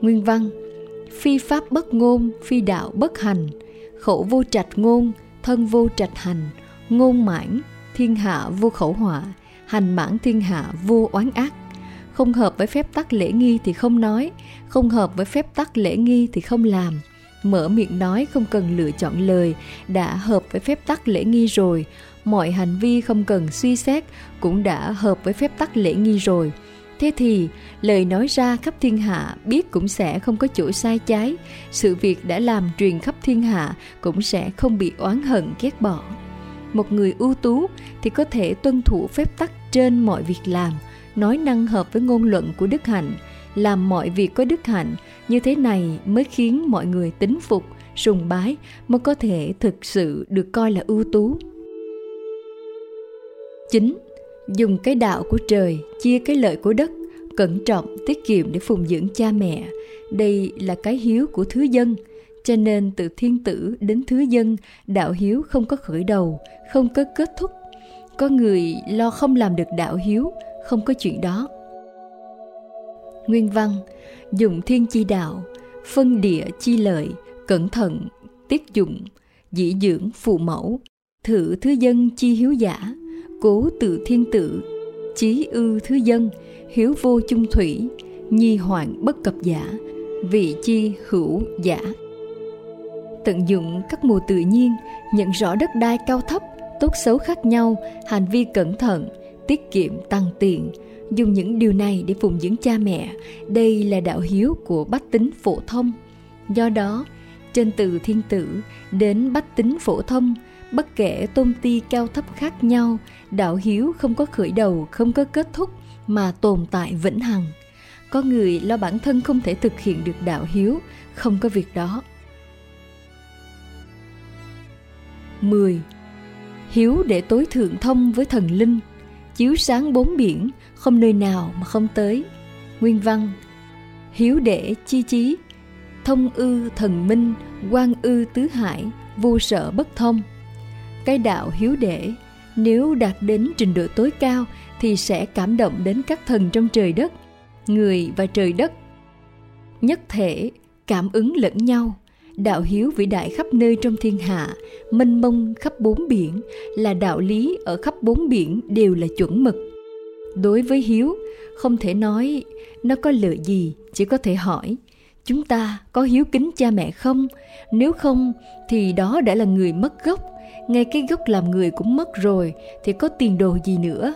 Speaker 1: Nguyên văn, phi pháp bất ngôn, phi đạo bất hành, khẩu vô trạch ngôn, thân vô trạch hành, ngôn mãn, thiên hạ vô khẩu họa, hành mãn thiên hạ vô oán ác. Không hợp với phép tắc lễ nghi thì không nói, không hợp với phép tắc lễ nghi thì không làm. Mở miệng nói không cần lựa chọn lời, đã hợp với phép tắc lễ nghi rồi mọi hành vi không cần suy xét cũng đã hợp với phép tắc lễ nghi rồi. Thế thì, lời nói ra khắp thiên hạ biết cũng sẽ không có chỗ sai trái. Sự việc đã làm truyền khắp thiên hạ cũng sẽ không bị oán hận, ghét bỏ. Một người ưu tú thì có thể tuân thủ phép tắc trên mọi việc làm, nói năng hợp với ngôn luận của đức hạnh, làm mọi việc có đức hạnh. Như thế này mới khiến mọi người tín phục, sùng bái, mới có thể thực sự được coi là ưu tú. Chính, dùng cái đạo của trời chia cái lợi của đất, cẩn trọng, tiết kiệm để phụng dưỡng cha mẹ. Đây là cái hiếu của thứ dân, cho nên từ thiên tử đến thứ dân, đạo hiếu không có khởi đầu, không có kết thúc. Có người lo không làm được đạo hiếu, không có chuyện đó. Nguyên văn, dùng thiên chi đạo, phân địa chi lợi, cẩn thận, tiết dụng, dĩ dưỡng phụ mẫu, thử thứ dân chi hiếu giả, cố tự thiên tự chí ư thứ dân, hiếu vô chung thủy, nhi hoạn bất cập giả, vị chi hữu giả. Tận dụng các mùa tự nhiên, nhận rõ đất đai cao thấp, tốt xấu khác nhau, hành vi cẩn thận, tiết kiệm tăng tiền, dùng những điều này để phụng dưỡng cha mẹ, đây là đạo hiếu của bách tính phổ thông. Do đó trên từ thiên tử đến bách tính phổ thông, bất kể tôn ti cao thấp khác nhau, đạo hiếu không có khởi đầu, không có kết thúc mà tồn tại vĩnh hằng có người lo bản thân không thể thực hiện được đạo hiếu, không có việc đó 10. Hiếu để tối thượng thông với thần linh, Chiếu sáng bốn biển, Không nơi nào mà không tới Nguyên văn, hiếu để chi chí thông ư thần minh quan ư tứ hải, vô sợ bất thông. Cái đạo hiếu đệ nếu đạt đến trình độ tối cao thì sẽ cảm động đến các thần trong trời đất, người và trời đất. Nhất thể, cảm ứng lẫn nhau, đạo hiếu vĩ đại khắp nơi trong thiên hạ, mênh mông khắp bốn biển, là đạo lý ở khắp bốn biển đều là chuẩn mực. Đối với hiếu, không thể nói nó có lợi gì, chỉ có thể hỏi chúng ta có hiếu kính cha mẹ không? Nếu không, thì đó đã là người mất gốc. Ngay cái gốc làm người cũng mất rồi, thì có tiền đồ gì nữa?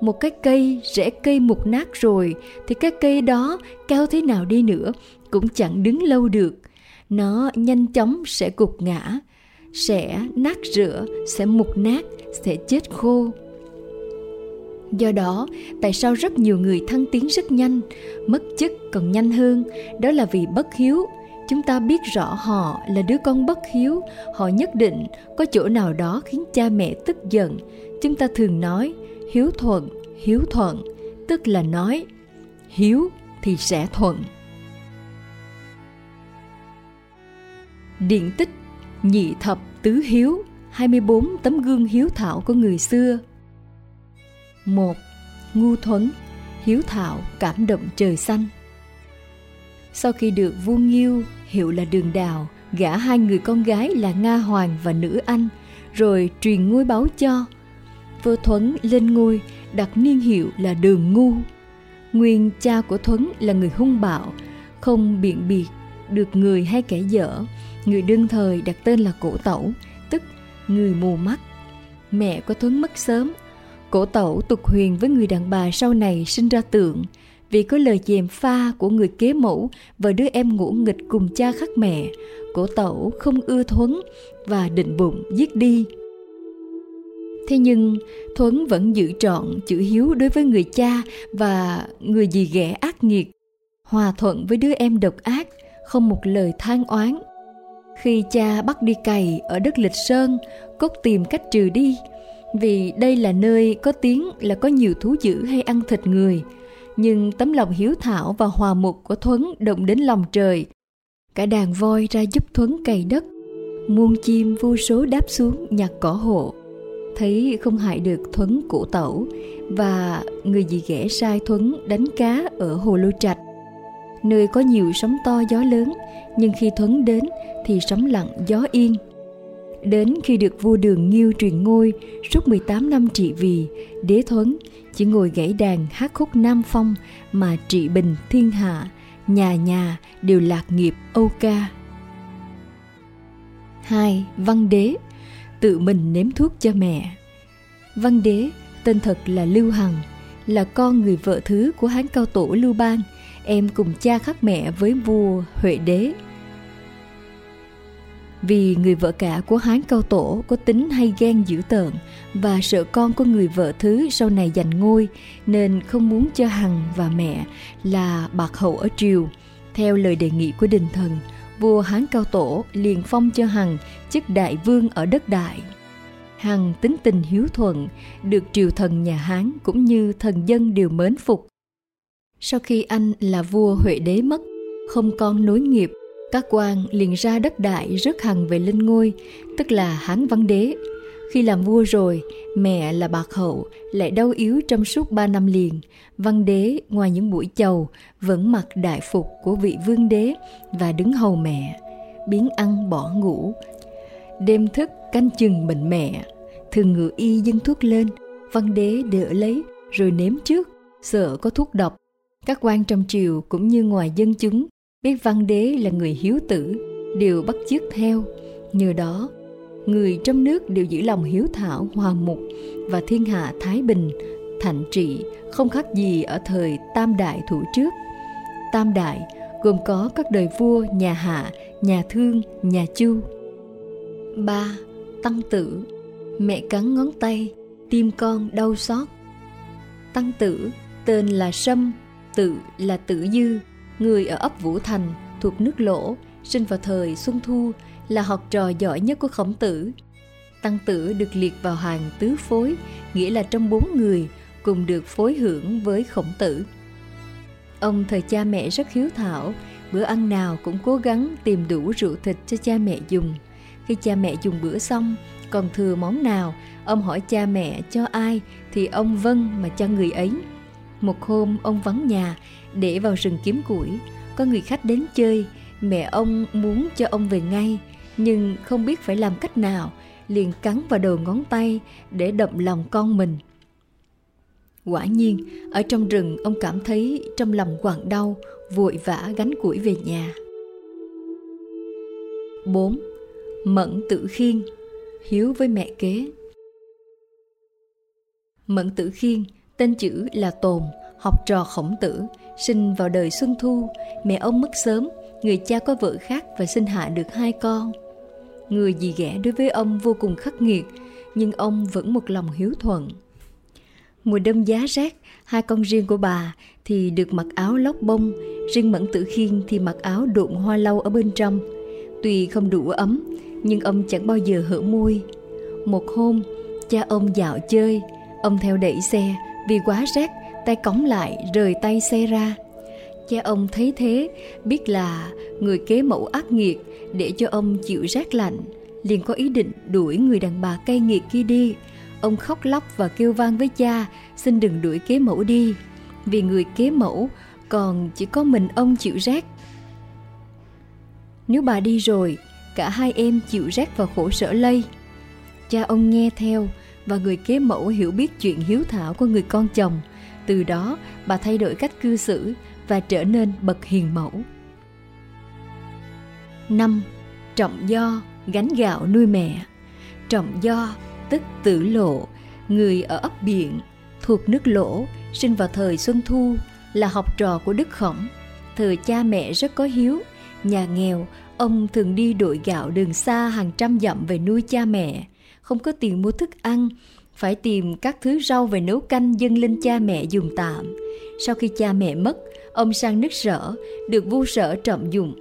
Speaker 1: Một cái cây, rễ cây mục nát rồi, thì cái cây đó cao thế nào đi nữa cũng chẳng đứng lâu được. Nó nhanh chóng sẽ gục ngã, sẽ nát rửa, sẽ mục nát, sẽ chết khô do đó, tại sao rất nhiều người thăng tiến rất nhanh, mất chức còn nhanh hơn? Đó là vì bất hiếu. Chúng ta biết rõ họ là đứa con bất hiếu. Họ nhất định có chỗ nào đó khiến cha mẹ tức giận. Chúng ta thường nói, hiếu thuận hiếu thuận tức là nói, hiếu thì sẽ thuận Điện tích, Nhị thập tứ hiếu 24 tấm gương hiếu thảo của người xưa một, Ngu thuấn, Hiếu thảo, cảm động trời xanh. Sau khi được vua Nghiêu hiệu là Đường Đào, gả hai người con gái là Nga Hoàng và Nữ Anh, rồi truyền ngôi báo cho. Vua Thuấn lên ngôi, đặt niên hiệu là Đường Ngu. Nguyên cha của Thuấn là người hung bạo, không biện biệt được người hay kẻ dở. Người đương thời đặt tên là cổ tẩu, tức người mù mắt. Mẹ của thuấn mất sớm cổ tẩu tục huyền với người đàn bà sau này sinh ra tượng. Vì có lời dèm pha của người kế mẫu và đứa em ngủ nghịch cùng cha khác mẹ, cổ tẩu không ưa thuấn và định bụng giết đi. Thế nhưng, thuấn vẫn giữ trọn chữ hiếu đối với người cha và người dì ghẻ ác nghiệt, hòa thuận với đứa em độc ác, không một lời than oán. Khi cha bắt đi cày ở đất lịch sơn, cốt tìm cách trừ đi vì đây là nơi có tiếng là có nhiều thú dữ hay ăn thịt người. Nhưng tấm lòng hiếu thảo và hòa mục của thuấn động đến lòng trời. Cả đàn voi ra giúp thuấn cày đất. Muôn chim vô số đáp xuống nhặt cỏ hộ. Thấy không hại được thuấn cụ tẩu và người dì ghẻ sai thuấn đánh cá ở hồ lô trạch. Nơi có nhiều sóng to gió lớn, nhưng khi thuấn đến thì sóng lặng gió yên đến khi được vua đường nghiêu truyền ngôi, suốt 18 năm trị vì, đế thuấn, chỉ ngồi gãy đàn hát khúc nam phong mà trị bình thiên hạ, nhà nhà đều lạc nghiệp âu ca hai, Văn đế, Tự mình nếm thuốc cho mẹ Văn đế, tên thật là Lưu Hằng, Là con người vợ thứ của Hán Cao Tổ Lưu Bang, em cùng cha khác mẹ với vua Huệ đế. Vì người vợ cả của Hán Cao Tổ có tính hay ghen dữ tợn và sợ con của người vợ thứ sau này giành ngôi nên không muốn cho Hằng và mẹ là bạc hậu ở triều. Theo lời đề nghị của đình thần, vua Hán Cao Tổ liền phong cho Hằng chức đại vương ở đất đại. Hằng tính tình hiếu thuận, được triều thần nhà Hán cũng như thần dân đều mến phục sau khi anh là vua Huệ đế mất, không con nối nghiệp, các quan liền ra đất đại rước hằng về lên ngôi, tức là Hán Văn Đế. Khi làm vua rồi, mẹ là bạc hậu lại đau yếu trong suốt ba năm liền. Văn đế ngoài những buổi chầu vẫn mặc đại phục của vị vương đế và đứng hầu mẹ, biến ăn bỏ ngủ. Đêm thức canh chừng bệnh mẹ, thường ngự y dân thuốc lên, văn đế đỡ lấy rồi nếm trước, sợ có thuốc độc các quan trong triều cũng như ngoài dân chúng biết văn đế là người hiếu tử đều bắt chước theo. Nhờ đó người trong nước đều giữ lòng hiếu thảo hòa mục và thiên hạ thái bình thạnh trị không khác gì ở thời tam đại thủ trước. Tam đại gồm có các đời vua nhà hạ nhà thương nhà chu. Ba tăng tử. Mẹ cắn ngón tay tim con đau xót. Tăng tử tên là sâm Tự là Tử Dư, người ở ấp Vũ Thành thuộc nước Lỗ, sinh vào thời Xuân Thu, là học trò giỏi nhất của Khổng Tử. Tăng Tử được liệt vào hàng tứ phối, nghĩa là trong bốn người cùng được phối hưởng với Khổng Tử.
Speaker 2: Ông thời cha mẹ rất hiếu thảo, bữa ăn nào cũng cố gắng tìm đủ rượu thịt cho cha mẹ dùng. Khi cha mẹ dùng bữa xong, còn thừa món nào, ông hỏi cha mẹ cho ai thì ông vâng mà cho người ấy. Một hôm ông vắng nhà để vào rừng kiếm củi, có người khách đến chơi, mẹ ông muốn cho ông về ngay, nhưng không biết phải làm cách nào, liền cắn vào đầu ngón tay để đậm lòng con mình. Quả nhiên, ở trong rừng ông cảm thấy trong lòng quặn đau, vội vã gánh củi về nhà. 4. Mẫn Tử Khiên Hiếu với mẹ kế Mẫn Tử Khiên, tên chữ là Tồn, học trò khổng tử, sinh vào đời Xuân Thu, mẹ ông mất sớm, người cha có vợ khác và sinh hạ được hai con. Người dì ghẻ đối với ông vô cùng khắc nghiệt, nhưng ông vẫn một lòng hiếu thuận. Mùa đông giá rét, hai con riêng của bà thì được mặc áo lóc bông, riêng Mẫn Tử Khiên thì mặc áo độn hoa lau ở bên trong. Tuy không đủ ấm, nhưng ông chẳng bao giờ hở môi. Một hôm, cha ông dạo chơi, ông theo đẩy xe, vì quá rét, tay cõng lại rời tay xe ra. Cha ông thấy thế, biết là người kế mẫu ác nghiệt để cho ông chịu rét lạnh, liền có ý định đuổi người đàn bà cay nghiệt kia đi. Ông khóc lóc và kêu vang với cha, xin đừng đuổi kế mẫu đi, vì người kế mẫu còn chỉ có mình ông chịu rét. Nếu bà đi rồi, cả hai em chịu rét và khổ sở lây. Cha ông nghe theo và người kế mẫu hiểu biết chuyện hiếu thảo của người con chồng. Từ đó, bà thay đổi cách cư xử và trở nên bậc hiền mẫu. 5. Trọng do gánh gạo nuôi mẹ Trọng do tức tử lộ, người ở ấp biển, thuộc nước lỗ, sinh vào thời Xuân Thu, là học trò của Đức Khổng. Thời cha mẹ rất có hiếu, nhà nghèo, ông thường đi đội gạo đường xa hàng trăm dặm về nuôi cha mẹ. Không có tiền mua thức ăn, phải tìm các thứ rau về nấu canh dâng lên cha mẹ dùng tạm. Sau khi cha mẹ mất, ông sang nước sở, được vua sở trọng dụng,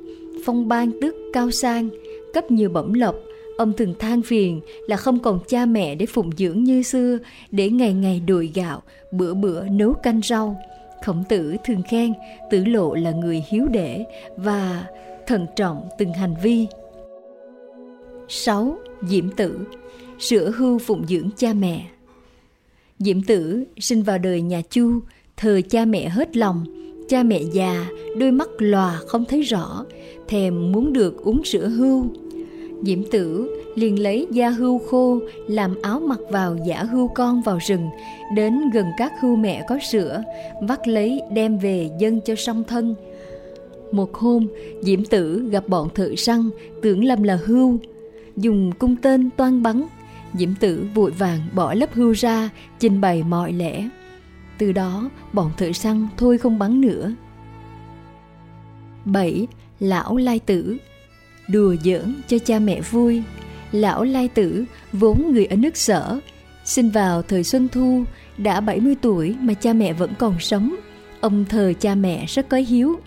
Speaker 2: phong ban tước cao sang, cấp nhiều bẩm lộc, ông thường than phiền là không còn cha mẹ để phụng dưỡng như xưa, để ngày ngày đùi gạo, bữa bữa nấu canh rau. Khổng tử thường khen tử lộ là người hiếu đệ và thận trọng từng hành vi. 6. Diễm tử Sửa hưu phụng dưỡng cha mẹ Diễm tử sinh vào đời nhà Chu, thờ cha mẹ hết lòng, cha mẹ già, đôi mắt lòa không thấy rõ, thèm muốn được uống sữa hưu. Diễm tử liền lấy da hưu khô làm áo mặc vào giả hưu con vào rừng, đến gần các hưu mẹ có sữa, vắt lấy đem về dâng cho song thân. Một hôm, Diễm tử gặp bọn thợ săn, tưởng lầm là hưu, dùng cung tên toan bắn. Diễm tử vội vàng bỏ lớp hưu ra, trình bày mọi lẽ. Từ đó, bọn thợ săn thôi không bắn nữa. 7. Lão Lai Tử Đùa giỡn cho cha mẹ vui Lão Lai Tử vốn người ở nước sở Sinh vào thời Xuân Thu Đã 70 tuổi mà cha mẹ vẫn còn sống Ông thờ cha mẹ rất có hiếu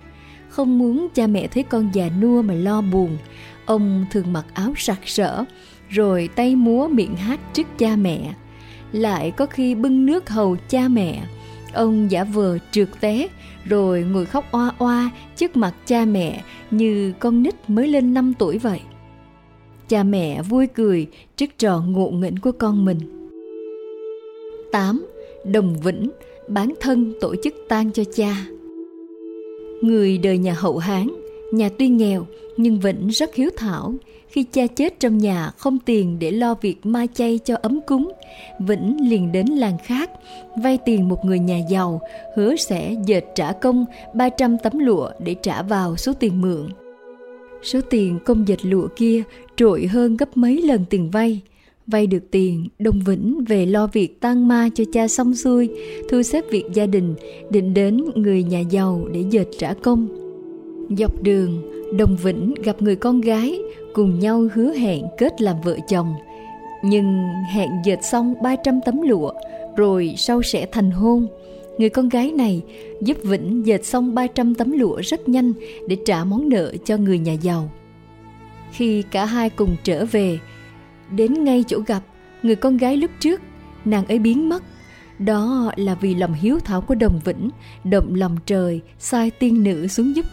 Speaker 2: Không muốn cha mẹ thấy con già nua mà lo buồn Ông thường mặc áo sặc sỡ rồi tay múa miệng hát trước cha mẹ Lại có khi bưng nước hầu cha mẹ Ông giả vờ trượt té rồi ngồi khóc oa oa trước mặt cha mẹ như con nít mới lên 5 tuổi vậy. Cha mẹ vui cười trước trò ngộ nghĩnh của con mình. 8. Đồng Vĩnh bán thân tổ chức tang cho cha. Người đời nhà hậu Hán, nhà tuy nghèo nhưng Vĩnh rất hiếu thảo, khi cha chết trong nhà không tiền để lo việc mai chay cho ấm cúng, Vĩnh liền đến làng khác, vay tiền một người nhà giàu, hứa sẽ dệt trả công 300 tấm lụa để trả vào số tiền mượn. Số tiền công dệt lụa kia trội hơn gấp mấy lần tiền vay. Vay được tiền, Đông Vĩnh về lo việc tang ma cho cha xong xuôi, thu xếp việc gia đình, định đến người nhà giàu để dệt trả công. Dọc đường, Đồng Vĩnh gặp người con gái, cùng nhau hứa hẹn kết làm vợ chồng. Nhưng hẹn dệt xong 300 tấm lụa, rồi sau sẽ thành hôn. Người con gái này giúp Vĩnh dệt xong 300 tấm lụa rất nhanh để trả món nợ cho người nhà giàu. Khi cả hai cùng trở về, đến ngay chỗ gặp, người con gái lúc trước, nàng ấy biến mất. Đó là vì lòng hiếu thảo của Đồng Vĩnh động lòng trời sai tiên nữ xuống giúp.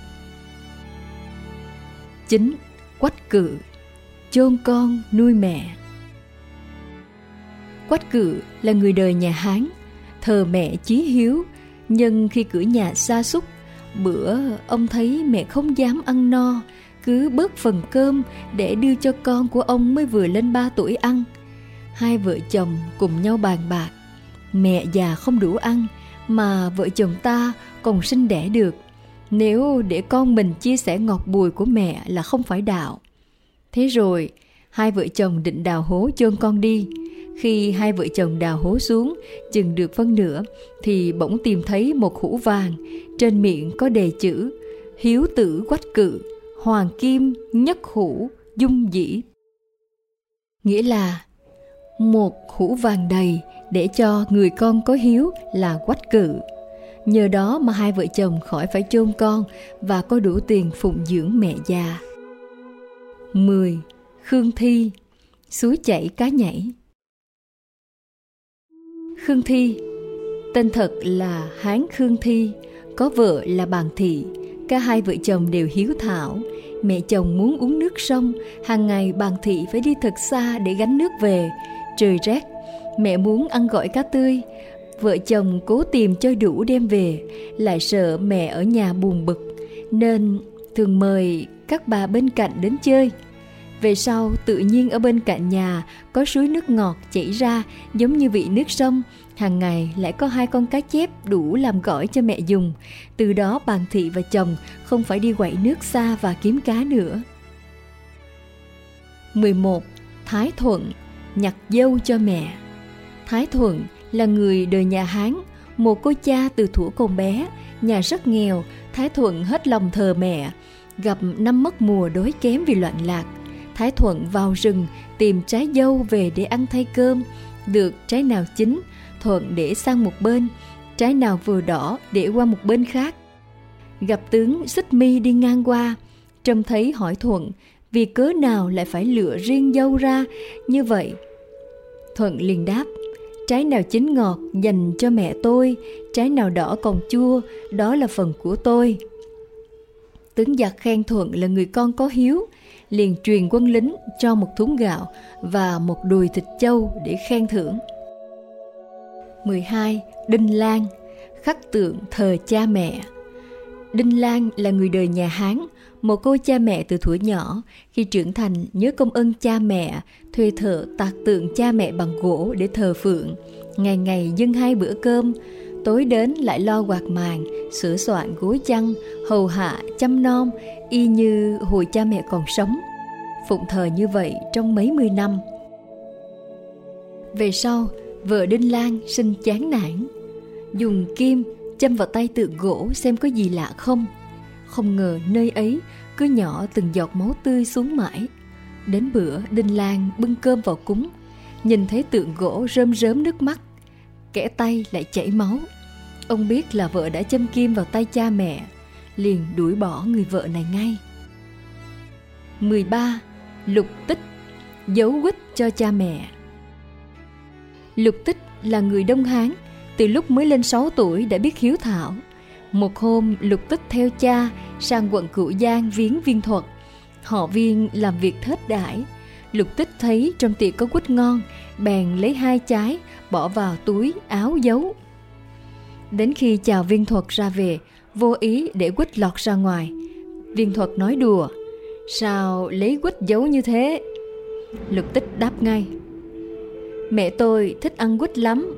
Speaker 2: Chính Quách cự chôn con nuôi mẹ Quách cự là người đời nhà Hán, thờ mẹ chí hiếu, nhưng khi cửa nhà xa xúc, bữa ông thấy mẹ không dám ăn no, cứ bớt phần cơm để đưa cho con của ông mới vừa lên ba tuổi ăn. Hai vợ chồng cùng nhau bàn bạc, mẹ già không đủ ăn, mà vợ chồng ta còn sinh đẻ được. Nếu để con mình chia sẻ ngọt bùi của mẹ là không phải đạo. Thế rồi, hai vợ chồng định đào hố chôn con đi. Khi hai vợ chồng đào hố xuống, chừng được phân nửa, thì bỗng tìm thấy một hũ vàng, trên miệng có đề chữ Hiếu tử quách cự, hoàng kim nhất hũ dung dĩ. Nghĩa là một hũ vàng đầy để cho người con có hiếu là quách cự. Nhờ đó mà hai vợ chồng khỏi phải chôn con và có đủ tiền phụng dưỡng mẹ già. 10. Khương Thi, Suối chảy cá nhảy Khương Thi, Tên thật là Hán Khương Thi, Có vợ là Bàn Thị Cả hai vợ chồng đều hiếu thảo Mẹ chồng muốn uống nước sông Hàng ngày Bàn Thị phải đi thật xa để gánh nước về Trời rét, Mẹ muốn ăn gỏi cá tươi Vợ chồng cố tìm cho đủ đem về Lại sợ mẹ ở nhà buồn bực Nên thường mời các bà bên cạnh đến chơi về sau, tự nhiên ở bên cạnh nhà có suối nước ngọt chảy ra giống như vị nước sông. Hàng ngày lại có hai con cá chép đủ làm gỏi cho mẹ dùng. Từ đó bàn thị và chồng không phải đi quậy nước xa và kiếm cá nữa. 11. Thái Thuận nhặt dâu cho mẹ Thái Thuận là người đời nhà Hán, một cô cha từ thuở còn bé, nhà rất nghèo, Thái Thuận hết lòng thờ mẹ, gặp năm mất mùa đói kém vì loạn lạc Thái Thuận vào rừng tìm trái dâu về để ăn thay cơm. Được trái nào chín, Thuận để sang một bên, trái nào vừa đỏ để qua một bên khác. Gặp tướng Xích Mi đi ngang qua, trông thấy hỏi Thuận vì cớ nào lại phải lựa riêng dâu ra như vậy. Thuận liền đáp, trái nào chín ngọt dành cho mẹ tôi, trái nào đỏ còn chua, đó là phần của tôi. Tướng giặc khen Thuận là người con có hiếu, liền truyền quân lính cho một thúng gạo và một đùi thịt châu để khen thưởng. 12. Đinh Lan Khắc tượng thờ cha mẹ Đinh Lan là người đời nhà Hán, một cô cha mẹ từ tuổi nhỏ, khi trưởng thành nhớ công ơn cha mẹ, thuê thợ tạc tượng cha mẹ bằng gỗ để thờ phượng, ngày ngày dâng hai bữa cơm, tối đến lại lo quạt màn, sửa soạn gối chăn, hầu hạ, chăm nom, y như hồi cha mẹ còn sống. Phụng thờ như vậy trong mấy mươi năm. Về sau, vợ Đinh Lan sinh chán nản, dùng kim châm vào tay tượng gỗ xem có gì lạ không. Không ngờ nơi ấy cứ nhỏ từng giọt máu tươi xuống mãi. Đến bữa Đinh Lan bưng cơm vào cúng, nhìn thấy tượng gỗ rơm rớm nước mắt, kẻ tay lại chảy máu. Ông biết là vợ đã châm kim vào tay cha mẹ, liền đuổi bỏ người vợ này ngay. 13. Lục tích giấu quýt cho cha mẹ Lục tích là người Đông Hán, từ lúc mới lên 6 tuổi đã biết hiếu thảo. Một hôm, Lục tích theo cha sang quận Cửu Giang viếng viên thuật. Họ viên làm việc thết đãi. Lục tích thấy trong tiệc có quýt ngon, bèn lấy hai trái, bỏ vào túi, áo giấu. Đến khi chào viên thuật ra về, vô ý để quýt lọt ra ngoài. Viên thuật nói đùa, sao lấy quýt giấu như thế? Lục tích đáp ngay, mẹ tôi thích ăn quýt lắm,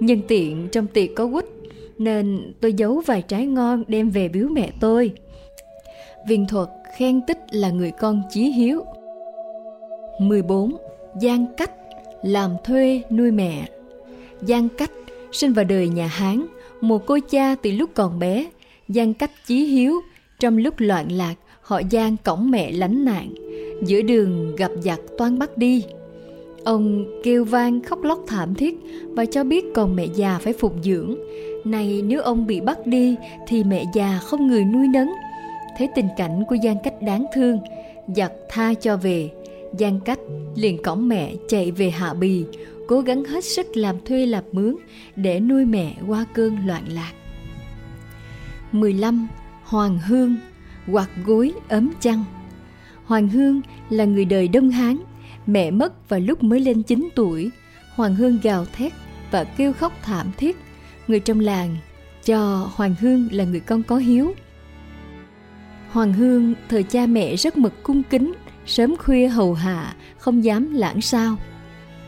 Speaker 2: nhân tiện trong tiệc có quýt nên tôi giấu vài trái ngon đem về biếu mẹ tôi. Viên thuật khen tích là người con chí hiếu. 14. Giang cách làm thuê nuôi mẹ Giang cách sinh vào đời nhà Hán, một cô cha từ lúc còn bé, Giang cách chí hiếu, trong lúc loạn lạc, họ Giang cõng mẹ lánh nạn, giữa đường gặp giặc toan bắt đi. Ông kêu vang khóc lóc thảm thiết và cho biết còn mẹ già phải phục dưỡng. Này nếu ông bị bắt đi thì mẹ già không người nuôi nấng. Thấy tình cảnh của Giang Cách đáng thương, giặc tha cho về. Giang Cách liền cõng mẹ chạy về Hạ Bì, cố gắng hết sức làm thuê làm mướn để nuôi mẹ qua cơn loạn lạc. 15. Hoàng Hương Quạt gối ấm chăn Hoàng Hương là người đời Đông Hán Mẹ mất vào lúc mới lên 9 tuổi Hoàng Hương gào thét và kêu khóc thảm thiết Người trong làng, cho Hoàng Hương là người con có hiếu. Hoàng Hương thời cha mẹ rất mực cung kính, Sớm khuya hầu hạ, Không dám lãng sao.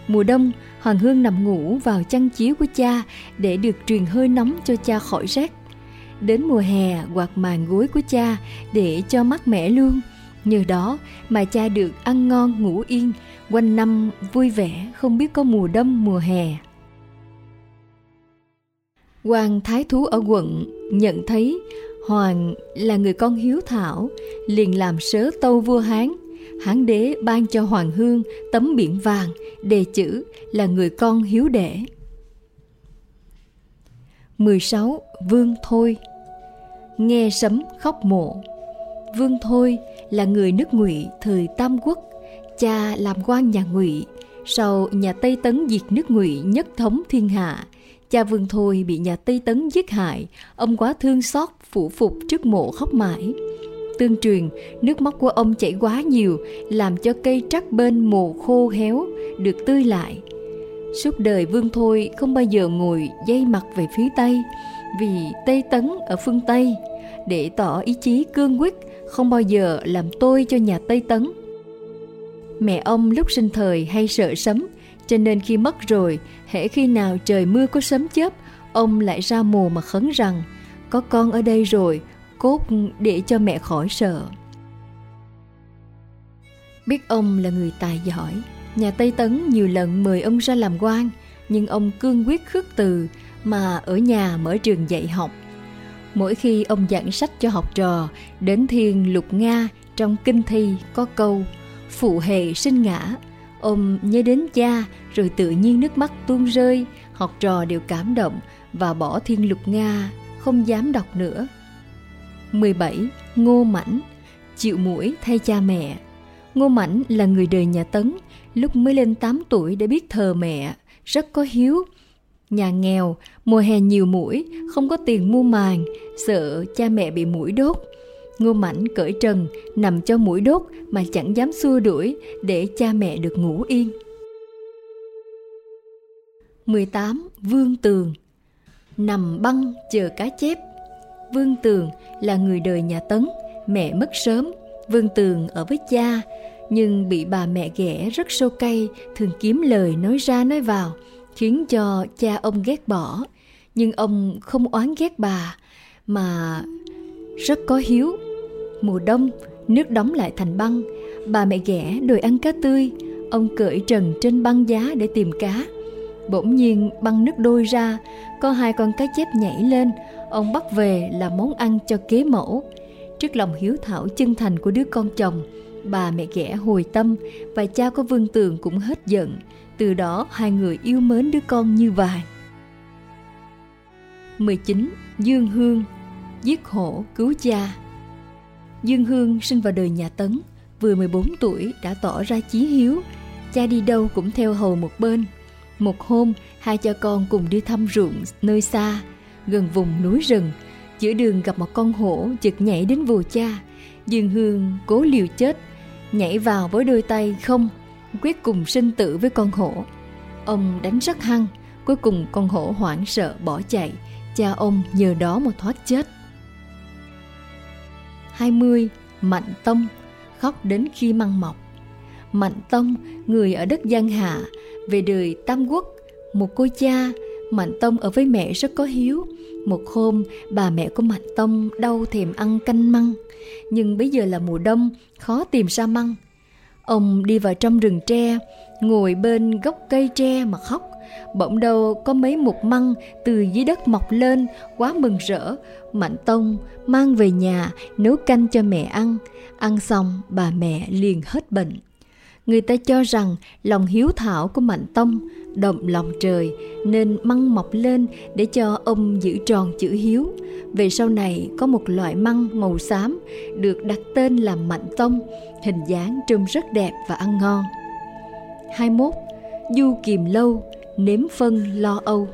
Speaker 2: Mùa đông, Hoàng Hương nằm ngủ vào chăn chiếu của cha Để được truyền hơi nóng cho cha khỏi rét Đến mùa hè, quạt màn gối của cha Để cho mát mẻ luôn. Nhờ đó mà cha được ăn ngon, ngủ yên, Quanh năm vui vẻ, không biết có mùa đông, mùa hè quan thái thú ở quận nhận thấy hoàng là người con hiếu thảo, liền làm sớ tâu vua hán. Hán đế ban cho hoàng hương tấm biển vàng, đề chữ là người con hiếu đệ 16. Vương Thôi. Nghe sấm khóc mộ. Vương Thôi là người nước ngụy thời Tam Quốc, Cha làm quan nhà ngụy, Sau nhà Tây Tấn diệt nước ngụy nhất thống thiên hạ Cha Vương Thôi bị nhà Tây Tấn giết hại, ông quá thương xót, phủ phục trước mộ khóc mãi. Tương truyền, nước mắt của ông chảy quá nhiều, làm cho cây trắc bên mồ khô héo, được tươi lại. Suốt đời Vương Thôi không bao giờ ngồi dây mặt về phía Tây, vì Tây Tấn ở phương Tây, để tỏ ý chí cương quyết, không bao giờ làm tôi cho nhà Tây Tấn. Mẹ ông lúc sinh thời hay sợ sấm, cho nên khi mất rồi, hễ khi nào trời mưa có sấm chớp, ông lại ra mồ mà khấn rằng có con ở đây rồi, cốt để cho mẹ khỏi sợ. Biết ông là người tài giỏi, nhà Tây Tấn nhiều lần mời ông ra làm quan, nhưng ông cương quyết khước từ mà ở nhà mở trường dạy học. Mỗi khi ông giảng sách cho học trò, đến thiên lục Nga trong kinh thi có câu Phụ hệ sinh ngã, ôm nhớ đến cha rồi tự nhiên nước mắt tuôn rơi, học trò đều cảm động và bỏ thiên lục Nga, không dám đọc nữa. 17. Ngô Mảnh Chịu mũi thay cha mẹ Ngô Mảnh là người đời nhà Tấn, lúc mới lên 8 tuổi đã biết thờ mẹ, rất có hiếu. Nhà nghèo, mùa hè nhiều mũi, không có tiền mua màng, sợ cha mẹ bị mũi đốt Ngô Mảnh cởi trần, nằm cho mũi đốt mà chẳng dám xua đuổi để cha mẹ được ngủ yên. 18. Vương Tường Nằm băng chờ cá chép Vương Tường là người đời nhà Tấn, mẹ mất sớm. Vương Tường ở với cha, nhưng bị bà mẹ ghẻ rất sâu cay, thường kiếm lời nói ra nói vào, khiến cho cha ông ghét bỏ. Nhưng ông không oán ghét bà, mà rất có hiếu. Mùa đông, nước đóng lại thành băng, bà mẹ ghẻ đòi ăn cá tươi, ông cởi trần trên băng giá để tìm cá. Bỗng nhiên băng nước đôi ra, có hai con cá chép nhảy lên, ông bắt về làm món ăn cho kế mẫu. Trước lòng hiếu thảo chân thành của đứa con chồng, bà mẹ ghẻ hồi tâm và cha có vương tường cũng hết giận. Từ đó hai người yêu mến đứa con như vài. 19. Dương Hương Giết hổ cứu cha Dương Hương sinh vào đời nhà Tấn, vừa 14 tuổi đã tỏ ra chí hiếu, cha đi đâu cũng theo hầu một bên. Một hôm, hai cha con cùng đi thăm ruộng nơi xa, gần vùng núi rừng. Giữa đường gặp một con hổ chực nhảy đến vồ cha. Dương Hương cố liều chết, nhảy vào với đôi tay không, quyết cùng sinh tử với con hổ. Ông đánh rất hăng, cuối cùng con hổ hoảng sợ bỏ chạy, cha ông nhờ đó mà thoát chết. 20. Mạnh Tông Khóc đến khi măng mọc. Mạnh Tông, người ở đất Giang Hạ Về đời Tam Quốc. Một cô cha Mạnh Tông ở với mẹ rất có hiếu. Một hôm bà mẹ của Mạnh Tông đau thèm ăn canh măng. Nhưng bây giờ là mùa đông Khó tìm ra măng. Ông đi vào trong rừng tre Ngồi bên gốc cây tre mà khóc bỗng đâu có mấy mục măng từ dưới đất mọc lên, quá mừng rỡ. Mạnh tông mang về nhà nấu canh cho mẹ ăn. Ăn xong, bà mẹ liền hết bệnh. Người ta cho rằng lòng hiếu thảo của mạnh tông động lòng trời nên măng mọc lên để cho ông giữ tròn chữ hiếu. Về sau này, có một loại măng màu xám được đặt tên là mạnh tông, hình dáng trông rất đẹp và ăn ngon. 21 du kiềm lâu nếm phân lo âu.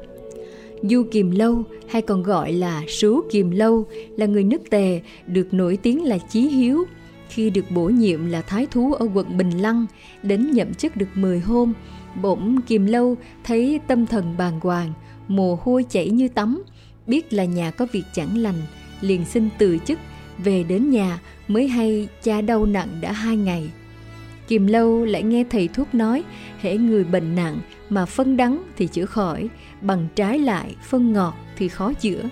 Speaker 2: Du kiềm lâu hay còn gọi là sú kiềm lâu là người nước tề được nổi tiếng là chí hiếu. Khi được bổ nhiệm là thái thú ở quận bình lăng đến nhậm chức được 10 hôm bỗng kiềm lâu thấy tâm thần bàng hoàng mồ hôi chảy như tắm biết là nhà có việc chẳng lành liền xin từ chức về đến nhà mới hay cha đau nặng đã hai ngày. Kiềm lâu lại nghe thầy thuốc nói, hễ người bệnh nặng mà phân đắng thì chữa khỏi, bằng trái lại phân ngọt thì khó chữa.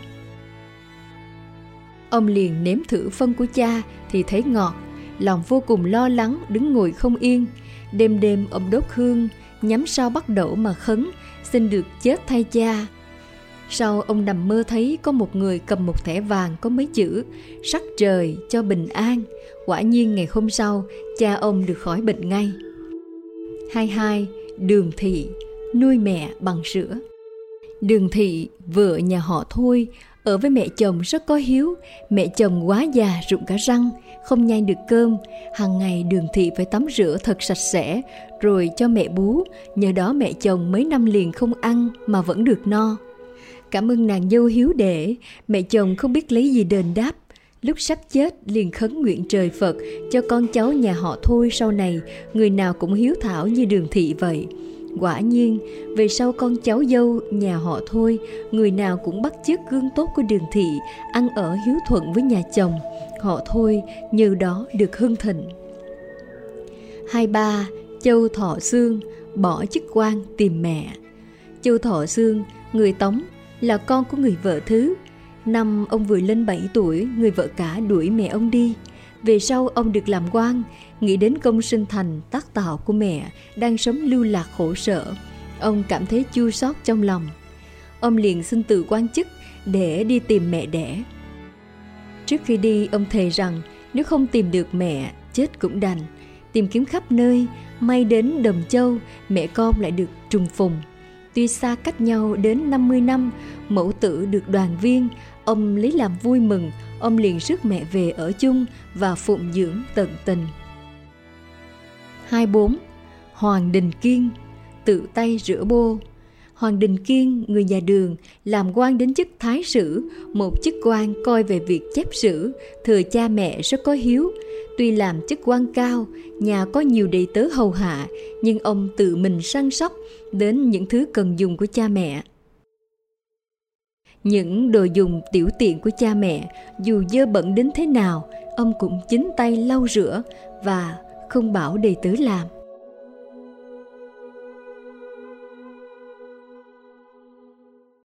Speaker 2: Ông liền nếm thử phân của cha thì thấy ngọt, lòng vô cùng lo lắng đứng ngồi không yên. Đêm đêm ông đốt hương, nhắm sao bắt đổ mà khấn, xin được chết thay cha. Sau ông nằm mơ thấy có một người cầm một thẻ vàng có mấy chữ Sắc trời cho bình an Quả nhiên ngày hôm sau cha ông được khỏi bệnh ngay 22. Đường thị nuôi mẹ bằng sữa. Đường thị vợ nhà họ Thôi ở với mẹ chồng rất có hiếu. Mẹ chồng quá già rụng cả răng Không nhai được cơm. Hàng ngày đường thị phải tắm rửa thật sạch sẽ Rồi cho mẹ bú. Nhờ đó mẹ chồng mấy năm liền không ăn Mà vẫn được no. Cảm ơn nàng dâu hiếu đệ, mẹ chồng không biết lấy gì đền đáp. Lúc sắp chết liền khấn nguyện trời Phật cho con cháu nhà họ thôi sau này người nào cũng hiếu thảo như đường thị vậy. Quả nhiên, về sau con cháu dâu nhà họ thôi, người nào cũng bắt chước gương tốt của đường thị, ăn ở hiếu thuận với nhà chồng. Họ thôi như đó được hưng thịnh. Hai ba, Châu Thọ Sương bỏ chức quan tìm mẹ. Châu Thọ Sương, người Tống, là con của người vợ thứ. Năm ông vừa lên 7 tuổi, người vợ cả đuổi mẹ ông đi. Về sau ông được làm quan, nghĩ đến công sinh thành tác tạo của mẹ đang sống lưu lạc khổ sở. Ông cảm thấy chua xót trong lòng. Ông liền xin từ quan chức để đi tìm mẹ đẻ. Trước khi đi, ông thề rằng nếu không tìm được mẹ, chết cũng đành. Tìm kiếm khắp nơi, may đến Đầm Châu, mẹ con lại được trùng phùng. Tuy xa cách nhau đến 50 năm, mẫu tử được đoàn viên, ông lấy làm vui mừng, ông liền rước mẹ về ở chung và phụng dưỡng tận tình. 24. Hoàng Đình Kiên tự tay rửa bô Hoàng Đình Kiên, người nhà đường, làm quan đến chức thái sử, một chức quan coi về việc chép sử, thừa cha mẹ rất có hiếu. Tuy làm chức quan cao, nhà có nhiều đầy tớ hầu hạ, nhưng ông tự mình săn sóc đến những thứ cần dùng của cha mẹ. Những đồ dùng tiểu tiện của cha mẹ, dù dơ bẩn đến thế nào, ông cũng chính tay lau rửa và không bảo đầy tử làm.